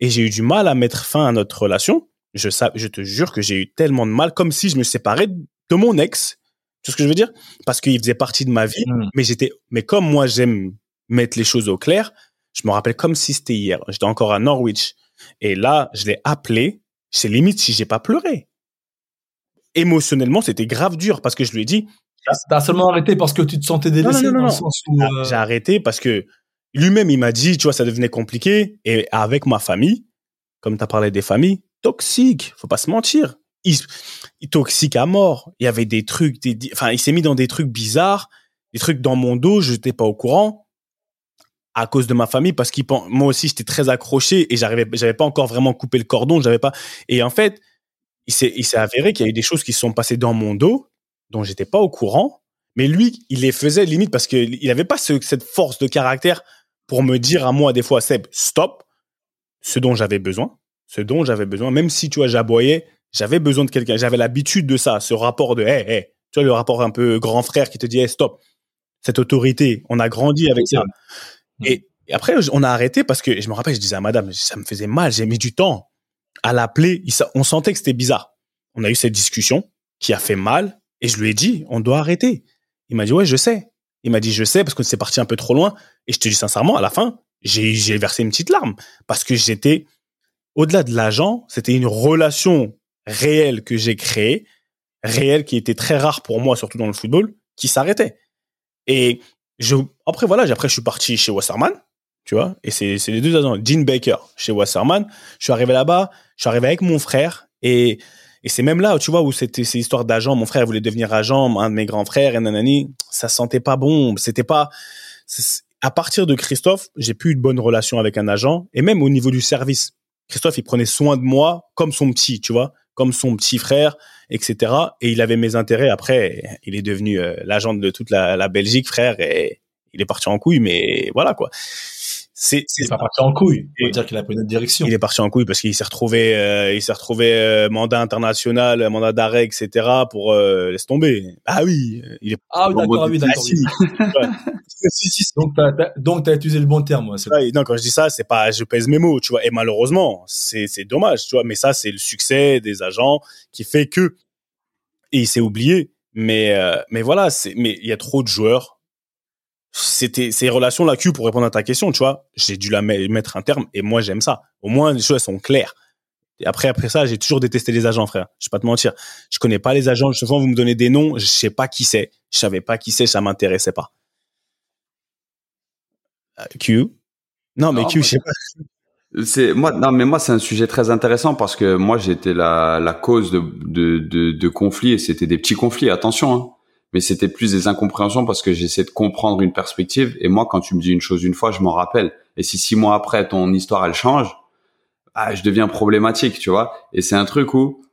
et j'ai eu du mal à mettre fin à notre relation. Je, je te jure que j'ai eu tellement de mal, comme si je me séparais de mon ex. Tu vois ce que je veux dire? Parce qu'il faisait partie de ma vie, mmh. mais j'étais, mais comme moi j'aime mettre les choses au clair, je me rappelle comme si c'était hier. J'étais encore à Norwich et là, je l'ai appelé. C'est limite si j'ai pas pleuré émotionnellement, c'était grave dur parce que je lui ai dit. T'as seulement arrêté parce que tu te sentais délaissé non, non, non, euh, J'ai arrêté parce que lui-même, il m'a dit, tu vois, ça devenait compliqué. Et avec ma famille, comme tu as parlé des familles, toxique, faut pas se mentir. Il, il, toxique à mort. Il y avait des trucs, des, enfin, il s'est mis dans des trucs bizarres, des trucs dans mon dos, je n'étais pas au courant à cause de ma famille parce qu'il moi aussi j'étais très accroché et j'arrivais j'avais pas encore vraiment coupé le cordon j'avais pas et en fait il s'est, avéré qu'il y a eu des choses qui se sont passées dans mon dos dont j'étais pas au courant. Mais lui, il les faisait limite parce qu'il n'avait pas cette force de caractère pour me dire à moi des fois, Seb, stop, ce dont j'avais besoin, ce dont j'avais besoin, même si tu vois, j'aboyais, j'avais besoin de quelqu'un, j'avais l'habitude de ça, ce rapport de, hé, hé, tu vois, le rapport un peu grand frère qui te dit, hey, stop, cette autorité, on a grandi avec ça. Et, et après, on a arrêté parce que je me rappelle, je disais à madame, ça me faisait mal, j'ai mis du temps à l'appeler, on sentait que c'était bizarre. On a eu cette discussion qui a fait mal et je lui ai dit, on doit arrêter. Il m'a dit, ouais, je sais. Il m'a dit, je sais parce que c'est parti un peu trop loin. Et je te dis sincèrement, à la fin, j'ai versé une petite larme parce que j'étais, au-delà de l'agent, c'était une relation réelle que j'ai créée, réelle qui était très rare pour moi, surtout dans le football, qui s'arrêtait. Et je, après voilà, après je suis parti chez Wasserman, tu vois. Et c'est les deux agents. Gene Baker chez Wasserman. Je suis arrivé là-bas, je suis arrivé avec mon frère et et c'est même là, tu vois, où c'était ces histoires d'agent. Mon frère voulait devenir agent, un de mes grands frères, et nanani. Ça sentait pas bon. C'était pas. À partir de Christophe, j'ai plus eu de bonne relation avec un agent, et même au niveau du service. Christophe, il prenait soin de moi comme son petit, tu vois, comme son petit frère, etc. Et il avait mes intérêts. Après, il est devenu euh, l'agent de toute la Belgique, frère, et il est parti en couille. Mais voilà quoi c'est c'est pas parti en couille. On va dire qu'il a pris une direction. Il est parti en couille parce qu'il s'est retrouvé euh, il s'est retrouvé euh, mandat international, mandat d'arrêt, etc. pour euh, laisse tomber. Ah oui, il est. Ah oui d'accord, oui d'accord. (laughs) donc t'as donc t'as utilisé le bon terme. Ouais, non quand je dis ça c'est pas je pèse mes mots tu vois et malheureusement c'est c'est dommage tu vois mais ça c'est le succès des agents qui fait que et il s'est oublié mais euh, mais voilà c'est mais il y a trop de joueurs c'était ces relations là Q pour répondre à ta question tu vois j'ai dû la mettre un terme et moi j'aime ça. Au moins les choses sont claires. Et après après ça j'ai toujours détesté les agents frère. Je vais pas te mentir. Je connais pas les agents. Souvent vous me donnez des noms je sais pas qui c'est. Je savais pas qui c'est ça m'intéressait pas. Euh, Q? Non mais Q je sais pas c'est moi non mais moi c'est un sujet très intéressant parce que moi j'étais la, la cause de, de, de, de conflits et c'était des petits conflits. Attention hein mais c'était plus des incompréhensions parce que j'essaie de comprendre une perspective. Et moi, quand tu me dis une chose une fois, je m'en rappelle. Et si six mois après, ton histoire, elle change, ah, je deviens problématique, tu vois. Et c'est un truc où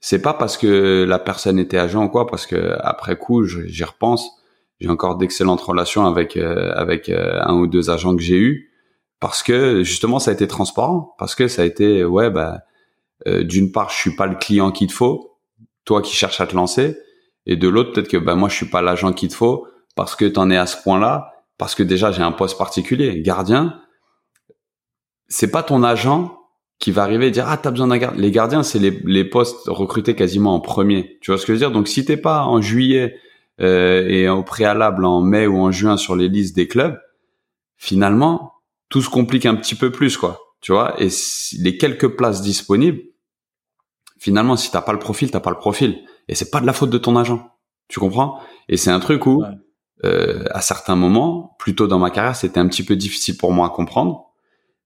c'est pas parce que la personne était agent ou quoi, parce que après coup, j'y repense. J'ai encore d'excellentes relations avec euh, avec euh, un ou deux agents que j'ai eu parce que justement ça a été transparent, parce que ça a été ouais bah euh, d'une part je suis pas le client qu'il te faut, toi qui cherches à te lancer, et de l'autre peut-être que ben moi je suis pas l'agent qu'il te faut parce que tu en es à ce point-là parce que déjà j'ai un poste particulier gardien. C'est pas ton agent qui va arriver et dire ah t'as besoin d'un gardien. Les gardiens c'est les, les postes recrutés quasiment en premier. Tu vois ce que je veux dire? Donc si t'es pas en juillet euh, et au préalable en mai ou en juin sur les listes des clubs finalement tout se complique un petit peu plus quoi. Tu vois? Et les quelques places disponibles finalement si t'as pas le profil t'as pas le profil et c'est pas de la faute de ton agent. Tu comprends? Et c'est un truc où, euh, à certains moments, plutôt dans ma carrière, c'était un petit peu difficile pour moi à comprendre.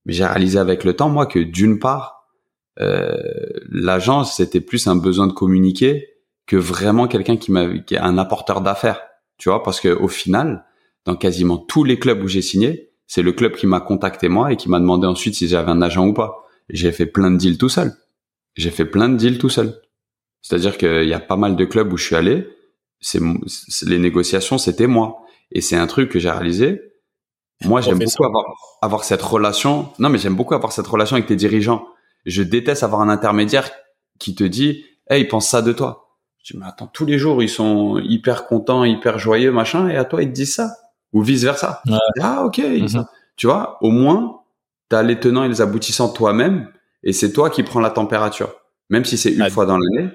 Mais j'ai réalisé avec le temps, moi, que d'une part, euh, l'agent, c'était plus un besoin de communiquer que vraiment quelqu'un qui m'a, qui est un apporteur d'affaires. Tu vois, parce que au final, dans quasiment tous les clubs où j'ai signé, c'est le club qui m'a contacté moi et qui m'a demandé ensuite si j'avais un agent ou pas. J'ai fait plein de deals tout seul. J'ai fait plein de deals tout seul. C'est-à-dire qu'il y a pas mal de clubs où je suis allé, c'est les négociations, c'était moi. Et c'est un truc que j'ai réalisé. Moi, j'aime beaucoup avoir, avoir cette relation. Non, mais j'aime beaucoup avoir cette relation avec tes dirigeants. Je déteste avoir un intermédiaire qui te dit, hey, ils pensent ça de toi. Je dis, mais attends, tous les jours, ils sont hyper contents, hyper joyeux, machin, et à toi, ils te disent ça. Ou vice versa. Ah, ok. Mhm. Tu vois, au moins, t'as les tenants et les aboutissants toi-même, et c'est toi qui prends la température. Même si c'est une ah. fois dans l'année,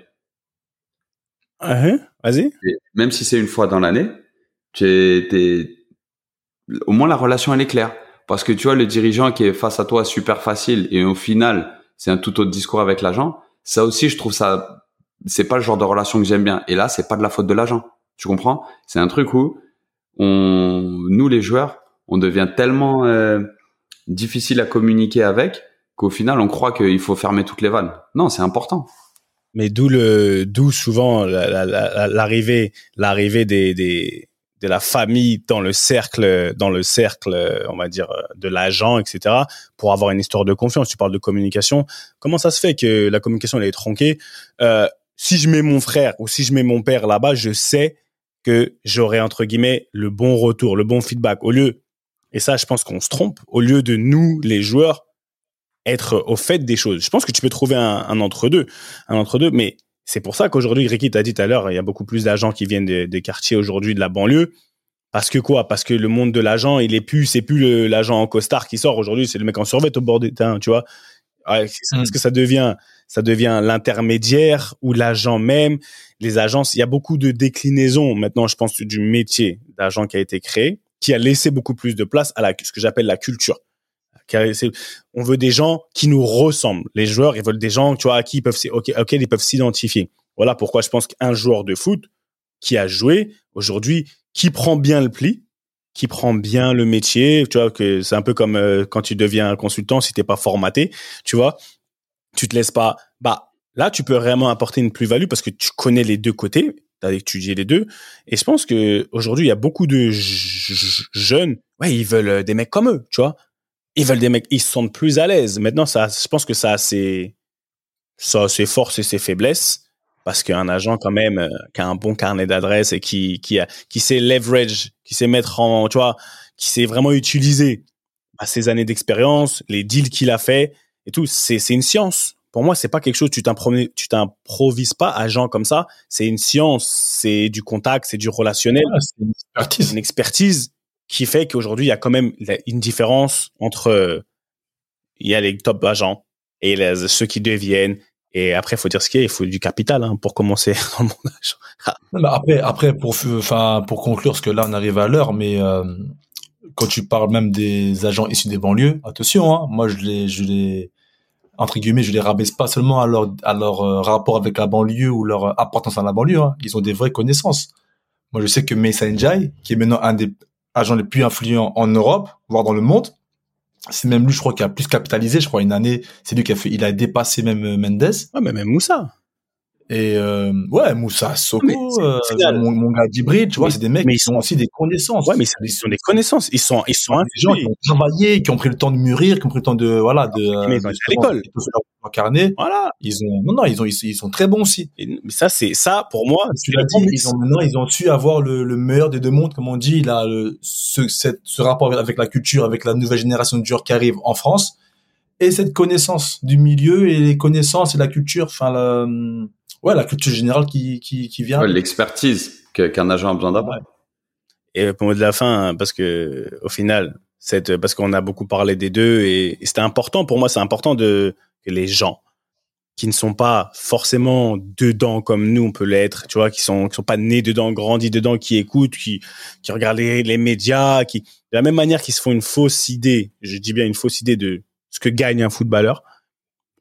Uh-huh. Même si c'est une fois dans l'année, au moins la relation elle est claire. Parce que tu vois le dirigeant qui est face à toi super facile et au final c'est un tout autre discours avec l'agent. Ça aussi je trouve ça c'est pas le genre de relation que j'aime bien. Et là c'est pas de la faute de l'agent. Tu comprends? C'est un truc où on nous les joueurs on devient tellement euh, difficile à communiquer avec qu'au final on croit qu'il faut fermer toutes les vannes. Non c'est important mais d'où le d'où souvent l'arrivée l'arrivée des, des de la famille dans le cercle dans le cercle on va dire de l'agent etc pour avoir une histoire de confiance. Tu parles de communication. Comment ça se fait que la communication elle est tronquée? Euh, si je mets mon frère ou si je mets mon père là-bas je sais que j'aurai entre guillemets le bon retour le bon feedback. Au lieu et ça je pense qu'on se trompe au lieu de nous les joueurs être au fait des choses. Je pense que tu peux trouver un, entre-deux, un entre-deux, mais c'est pour ça qu'aujourd'hui, Ricky t'a dit tout à l'heure, il y a beaucoup plus d'agents qui viennent des, quartiers aujourd'hui de la banlieue. Parce que quoi? Parce que le monde de l'agent, il est plus, c'est plus l'agent en costard qui sort aujourd'hui, c'est le mec en survêt au bord des terrain, tu vois. Est-ce hmm. que ça devient, ça devient l'intermédiaire ou l'agent même Les agences, il y a beaucoup de déclinaisons maintenant, je pense, du métier d'agent qui a été créé, qui a laissé beaucoup plus de place à la, ce que j'appelle la culture on veut des gens qui nous ressemblent. Les joueurs, ils veulent des gens, tu vois, à qui ils peuvent, ils peuvent s'identifier. Voilà pourquoi je pense qu'un joueur de foot qui a joué aujourd'hui, qui prend bien le pli, qui prend bien le métier, tu vois que c'est un peu comme euh, quand tu deviens un consultant si t'es pas formaté, tu vois, tu te laisses pas bah là tu peux vraiment apporter une plus-value parce que tu connais les deux côtés, tu as étudié les deux et je pense que aujourd'hui il y a beaucoup de jeunes, ouais, ils veulent euh, des mecs comme eux, tu vois. Ils veulent des mecs, ils se sentent plus à l'aise. Maintenant ça je pense que ça a ses ça a ses forces et ses faiblesses parce qu'un agent quand même euh, qui a un bon carnet d'adresses et qui qui a qui sait leverage, qui sait mettre en tu vois, qui sait vraiment utiliser bah, ses années d'expérience, les deals qu'il a fait et tout, c'est c'est une science. Pour moi, c'est pas quelque chose tu tu t'improvises pas agent comme ça, c'est une science, c'est du contact, c'est du relationnel, c'est une expertise. Une expertise qui fait qu'aujourd'hui, il y a quand même une différence entre il y a les top agents et ceux qui deviennent et après, il faut dire ce qu'il y a, il faut du capital hein, pour commencer (laughs) dans le monde. après, après pour, enfin, pour conclure, parce que là, on arrive à l'heure, mais euh, quand tu parles même des agents issus des banlieues, attention, hein, moi, je les, je les, entre guillemets, je les rabaisse pas seulement à leur, à leur euh, rapport avec la banlieue ou leur importance à la banlieue. Hein. Ils ont des vraies connaissances. Moi, je sais que Mesa Njai, qui est maintenant un des agents les plus influents en Europe, voire dans le monde, c'est même lui, je crois, qui a plus capitalisé. Je crois une année, c'est lui qui a fait, il a dépassé même euh, Mendes. Ouais, mais même Moussa. Et euh, ouais, Moussa Soko, euh, mon, mon, gars d'hybride, tu vois, c'est des mecs mais qui ont aussi des connaissances. Ouais, mais ils sont des connaissances. Ils sont, ils sont des gens qui ont travaillé, qui ont pris le temps de mûrir, qui ont pris le temps de, voilà, de. Mais ils ont à l'école. Incarner. Voilà. Ils ont, non, non, ils ont, ils, sont très bons aussi. mais ça, c'est ça pour moi. Tu l'as dit, ils ont maintenant, ils ont su avoir le, le meilleur des deux mondes, comme on dit. Là, le, ce, cette, ce rapport avec la culture, avec la nouvelle génération de joueurs qui arrive en France, et cette connaissance du milieu et les connaissances et la culture, enfin la ouais, la culture générale qui, qui, qui vient. L'expertise qu'un agent a besoin d'avoir. Et pour mot de la fin, parce que au final, cette, parce qu'on a beaucoup parlé des deux et, c'était important pour moi, c'est important de que les gens qui ne sont pas forcément dedans comme nous on peut l'être, tu vois, qui sont qui sont pas nés dedans, grandis dedans, qui écoutent, qui qui regardent les, les médias, qui de la même manière qu'ils se font une fausse idée, je dis bien une fausse idée de ce que gagne un footballeur,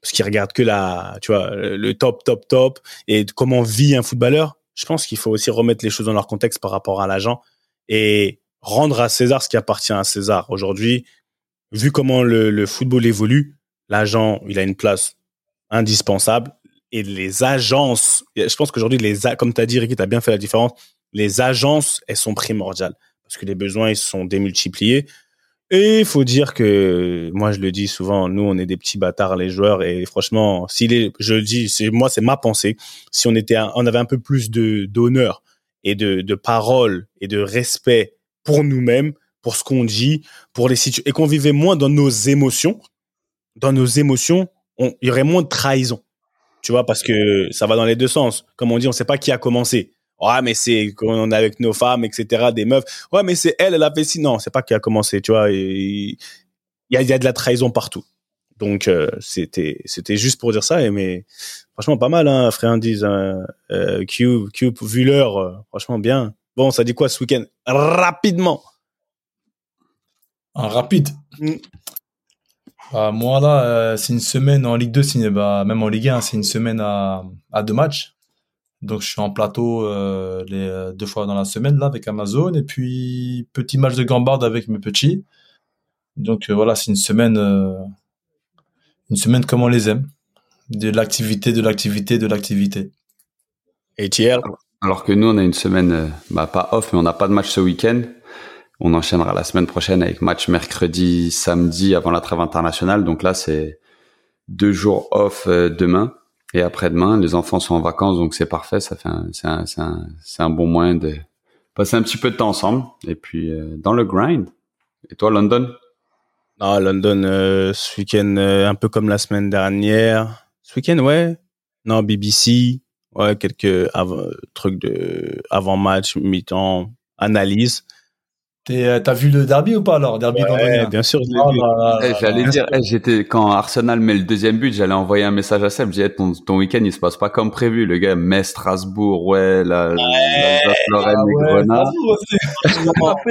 parce qu'ils regardent que la, tu vois, le top, top, top, et comment vit un footballeur. Je pense qu'il faut aussi remettre les choses dans leur contexte par rapport à l'agent et rendre à César ce qui appartient à César. Aujourd'hui, vu comment le, le football évolue, l'agent, il a une place indispensable. Et les agences, je pense qu'aujourd'hui, les, comme tu as dit, Ricky, tu as bien fait la différence. Les agences, elles sont primordiales parce que les besoins, ils sont démultipliés. Et il faut dire que moi je le dis souvent, nous on est des petits bâtards les joueurs et franchement, est, je le dis, c'est moi c'est ma pensée. Si on était, on avait un peu plus de d'honneur et de parole et de respect pour nous-mêmes, pour ce qu'on dit, pour les et qu'on vivait moins dans nos émotions, dans nos émotions, il y aurait moins de trahison. Tu vois, parce que ça va dans les deux sens. Comme on dit, on sait pas qui a commencé ouais mais c'est quand on est avec nos femmes etc des meufs. Ouais mais c'est elle elle a fait si non c'est pas qui a commencé tu vois il y a, y a de la trahison partout. Donc euh, c'était c'était juste pour dire ça mais franchement pas mal hein friandise hein, euh, Q Q vu l'heure euh, franchement bien. Bon ça dit quoi ce week-end? Rapidement. Un rapide. Mm. bah, moi là euh, c'est une semaine en Ligue 2 bah, même en Ligue 1 c'est une semaine à, à deux matchs donc je suis en plateau euh, euh, deux fois dans la semaine là avec Amazon et puis petit match de gambarde avec mes petits. Donc euh, voilà, c'est une semaine une semaine comme on les aime. De l'activité, de l'activité, de l'activité. Et Thierry Alors que nous, on a une semaine, bah, pas off, mais on n'a pas de match ce week-end. On enchaînera la semaine prochaine avec match mercredi, samedi avant la trêve internationale. Donc là, c'est deux jours off demain. Et après-demain, les enfants sont en vacances, donc c'est parfait. Ça fait c'est un, un, un, bon moyen de passer un petit peu de temps ensemble. Et puis euh, dans le grind. Et toi, London? Non, London euh, ce week-end euh, un peu comme la semaine dernière. Ce week-end, ouais. Non, BBC. Ouais, quelques trucs de avant match, mi-temps, analyse. Euh, t'as vu le derby ou pas alors Derby ouais, Bien sûr, je l'ai vu. Eh, j'allais dire, eh, j'étais quand Arsenal met le deuxième but, j'allais envoyer un message à Seb. Je disais, ton, ton week-end il se passe pas comme prévu, le gars. Metz, Strasbourg, ouais, la, ouais, la, Lorraine ah, et Grenade. (laughs)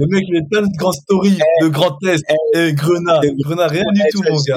le mec il est plein de grandes stories, de Grand Est, et Grenade, Grenade, rien du tout mon gars.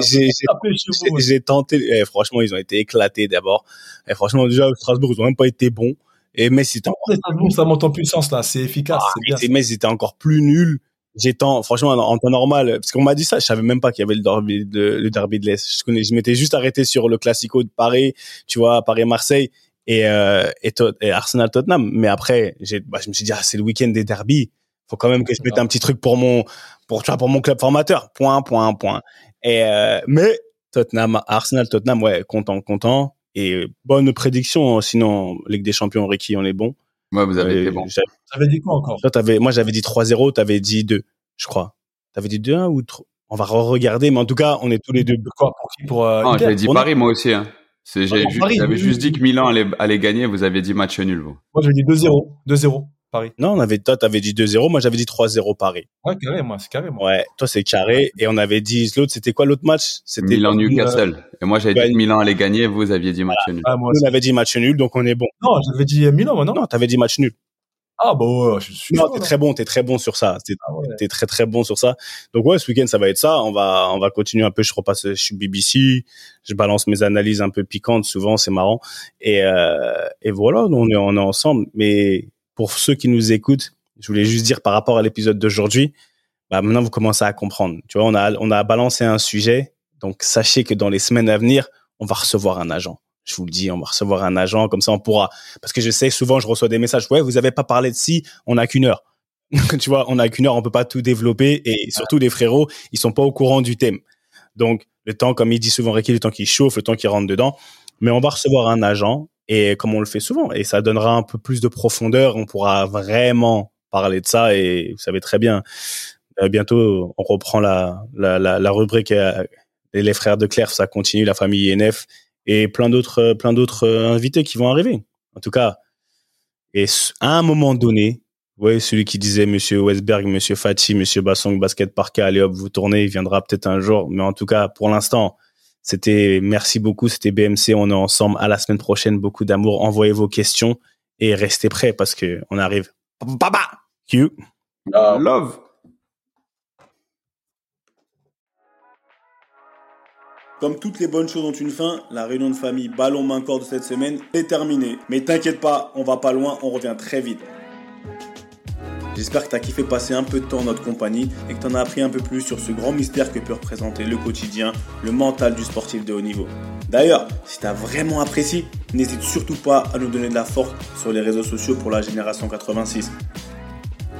J'ai tenté, eh, franchement ils ont été éclatés d'abord. Et franchement déjà Strasbourg ils ont même pas été bons. Et Metz était encore... ça monte en puissance là, c'est efficace. Ah, bien. Metz était encore plus nul. J'étais franchement en, temps normal parce qu'on m'a dit ça, je savais même pas qu'il y avait le derby de le derby de l'Est. Je connais, je m'étais juste arrêté sur le classico de Paris, tu vois, Paris Marseille et euh, et, et, Arsenal Tottenham. Mais après, bah, je me suis dit ah, c'est le week-end des derbies. Faut quand même que je mette un petit truc pour mon pour tu vois, pour mon club formateur. Point point point. Et euh, mais Tottenham, Arsenal Tottenham, ouais, content content. Et bonne prédiction, sinon, Ligue des Champions, Ricky, on est bon. Ouais, vous avez été bon. J'avais dit quoi encore? Toi, avais, Moi, j'avais dit 3-0, tu avais dit 2, je crois. Tu avais dit 2-1 ou 3 On va re-regarder, mais en tout cas, on est tous les deux. Quoi Pour qui? Pour, euh, Non, j'avais dit Paris, moi aussi. Hein. J'avais juste, juste dit que Milan allait, allait, gagner, vous avez dit match nul, vous. Moi, j'avais dit 2-0. 2-0. Paris. Non, on avait, toi, t'avais dit 2-0, moi, j'avais dit 3-0 Paris. Ouais, carré, moi, c'est carré, moi. Ouais, toi, c'est carré. Et on avait dit, l'autre, c'était quoi l'autre match? C'était Milan-Newcastle. Et moi, j'avais dit que Milan allait gagner, vous aviez dit match nul. Ah, moi, on avait dit match nul, donc on est bon. Non, j'avais dit Milan, moi, non? Non, t'avais dit match nul. Ah, bah ouais, je suis. Non, t'es très bon, t'es très bon sur ça. T'es ah très, très bon sur ça. Donc ouais, ce week-end, ça va être ça. On va, on va continuer un peu. Je repasse, je suis BBC. Je balance mes analyses un peu piquantes. Souvent, c'est marrant. Et, euh, et voilà, on est, on est ensemble. Mais pour ceux qui nous écoutent, je voulais juste dire par rapport à l'épisode d'aujourd'hui, bah maintenant vous commencez à comprendre. Tu vois, on a on a balancé un sujet, donc sachez que dans les semaines à venir, on va recevoir un agent. Je vous le dis, on va recevoir un agent, comme ça on pourra. Parce que je sais souvent je reçois des messages. Ouais, vous avez pas parlé de si, on a qu'une heure. (laughs) tu vois, on a qu'une heure, on peut pas tout développer et surtout les frérots, ils sont pas au courant du thème. Donc le temps, comme il dit souvent Ricky, le temps qui chauffe, le temps qui rentre dedans. Mais on va recevoir un agent et comme on le fait souvent, et ça donnera un peu plus de profondeur, on pourra vraiment parler de ça et vous savez très bien. Euh, bientôt, on reprend la, la, la, rubrique euh, les frères de Claire, ça continue, la famille INF et plein d'autres, plein d'autres euh, invités qui vont arriver. En tout cas, et à un moment donné, vous voyez, celui qui disait Monsieur Westberg, Monsieur Fati, Monsieur Bassong, Basket Parka, allez hop, vous tournez, il viendra peut-être un jour. Mais en tout cas, pour l'instant, c'était, merci beaucoup, c'était BMC, on est ensemble. À la semaine prochaine, beaucoup d'amour. Envoyez vos questions et restez prêts parce que on arrive. Baba! Q. Uh, love. Comme toutes les bonnes choses ont une fin, la réunion de famille ballon main corps de cette semaine est terminée. Mais t'inquiète pas, on va pas loin, on revient très vite. J'espère que tu as kiffé passer un peu de temps en notre compagnie et que tu en as appris un peu plus sur ce grand mystère que peut représenter le quotidien, le mental du sportif de haut niveau. D'ailleurs, si tu as vraiment apprécié, n'hésite surtout pas à nous donner de la force sur les réseaux sociaux pour la génération 86.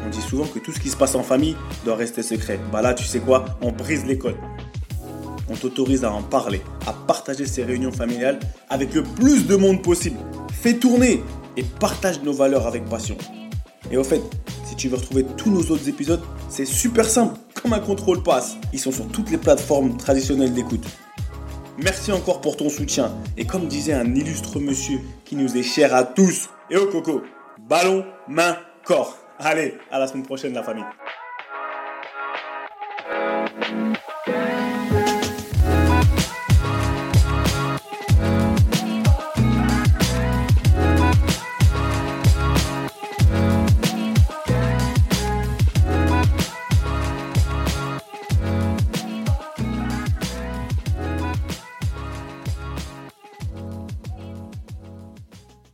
On dit souvent que tout ce qui se passe en famille doit rester secret. Bah là, tu sais quoi? On brise les codes. On t'autorise à en parler, à partager ces réunions familiales avec le plus de monde possible. Fais tourner et partage nos valeurs avec passion. Et au fait, si tu veux retrouver tous nos autres épisodes, c'est super simple, comme un contrôle passe. Ils sont sur toutes les plateformes traditionnelles d'écoute. Merci encore pour ton soutien. Et comme disait un illustre monsieur qui nous est cher à tous, et au coco, ballon, main, corps. Allez, à la semaine prochaine la famille.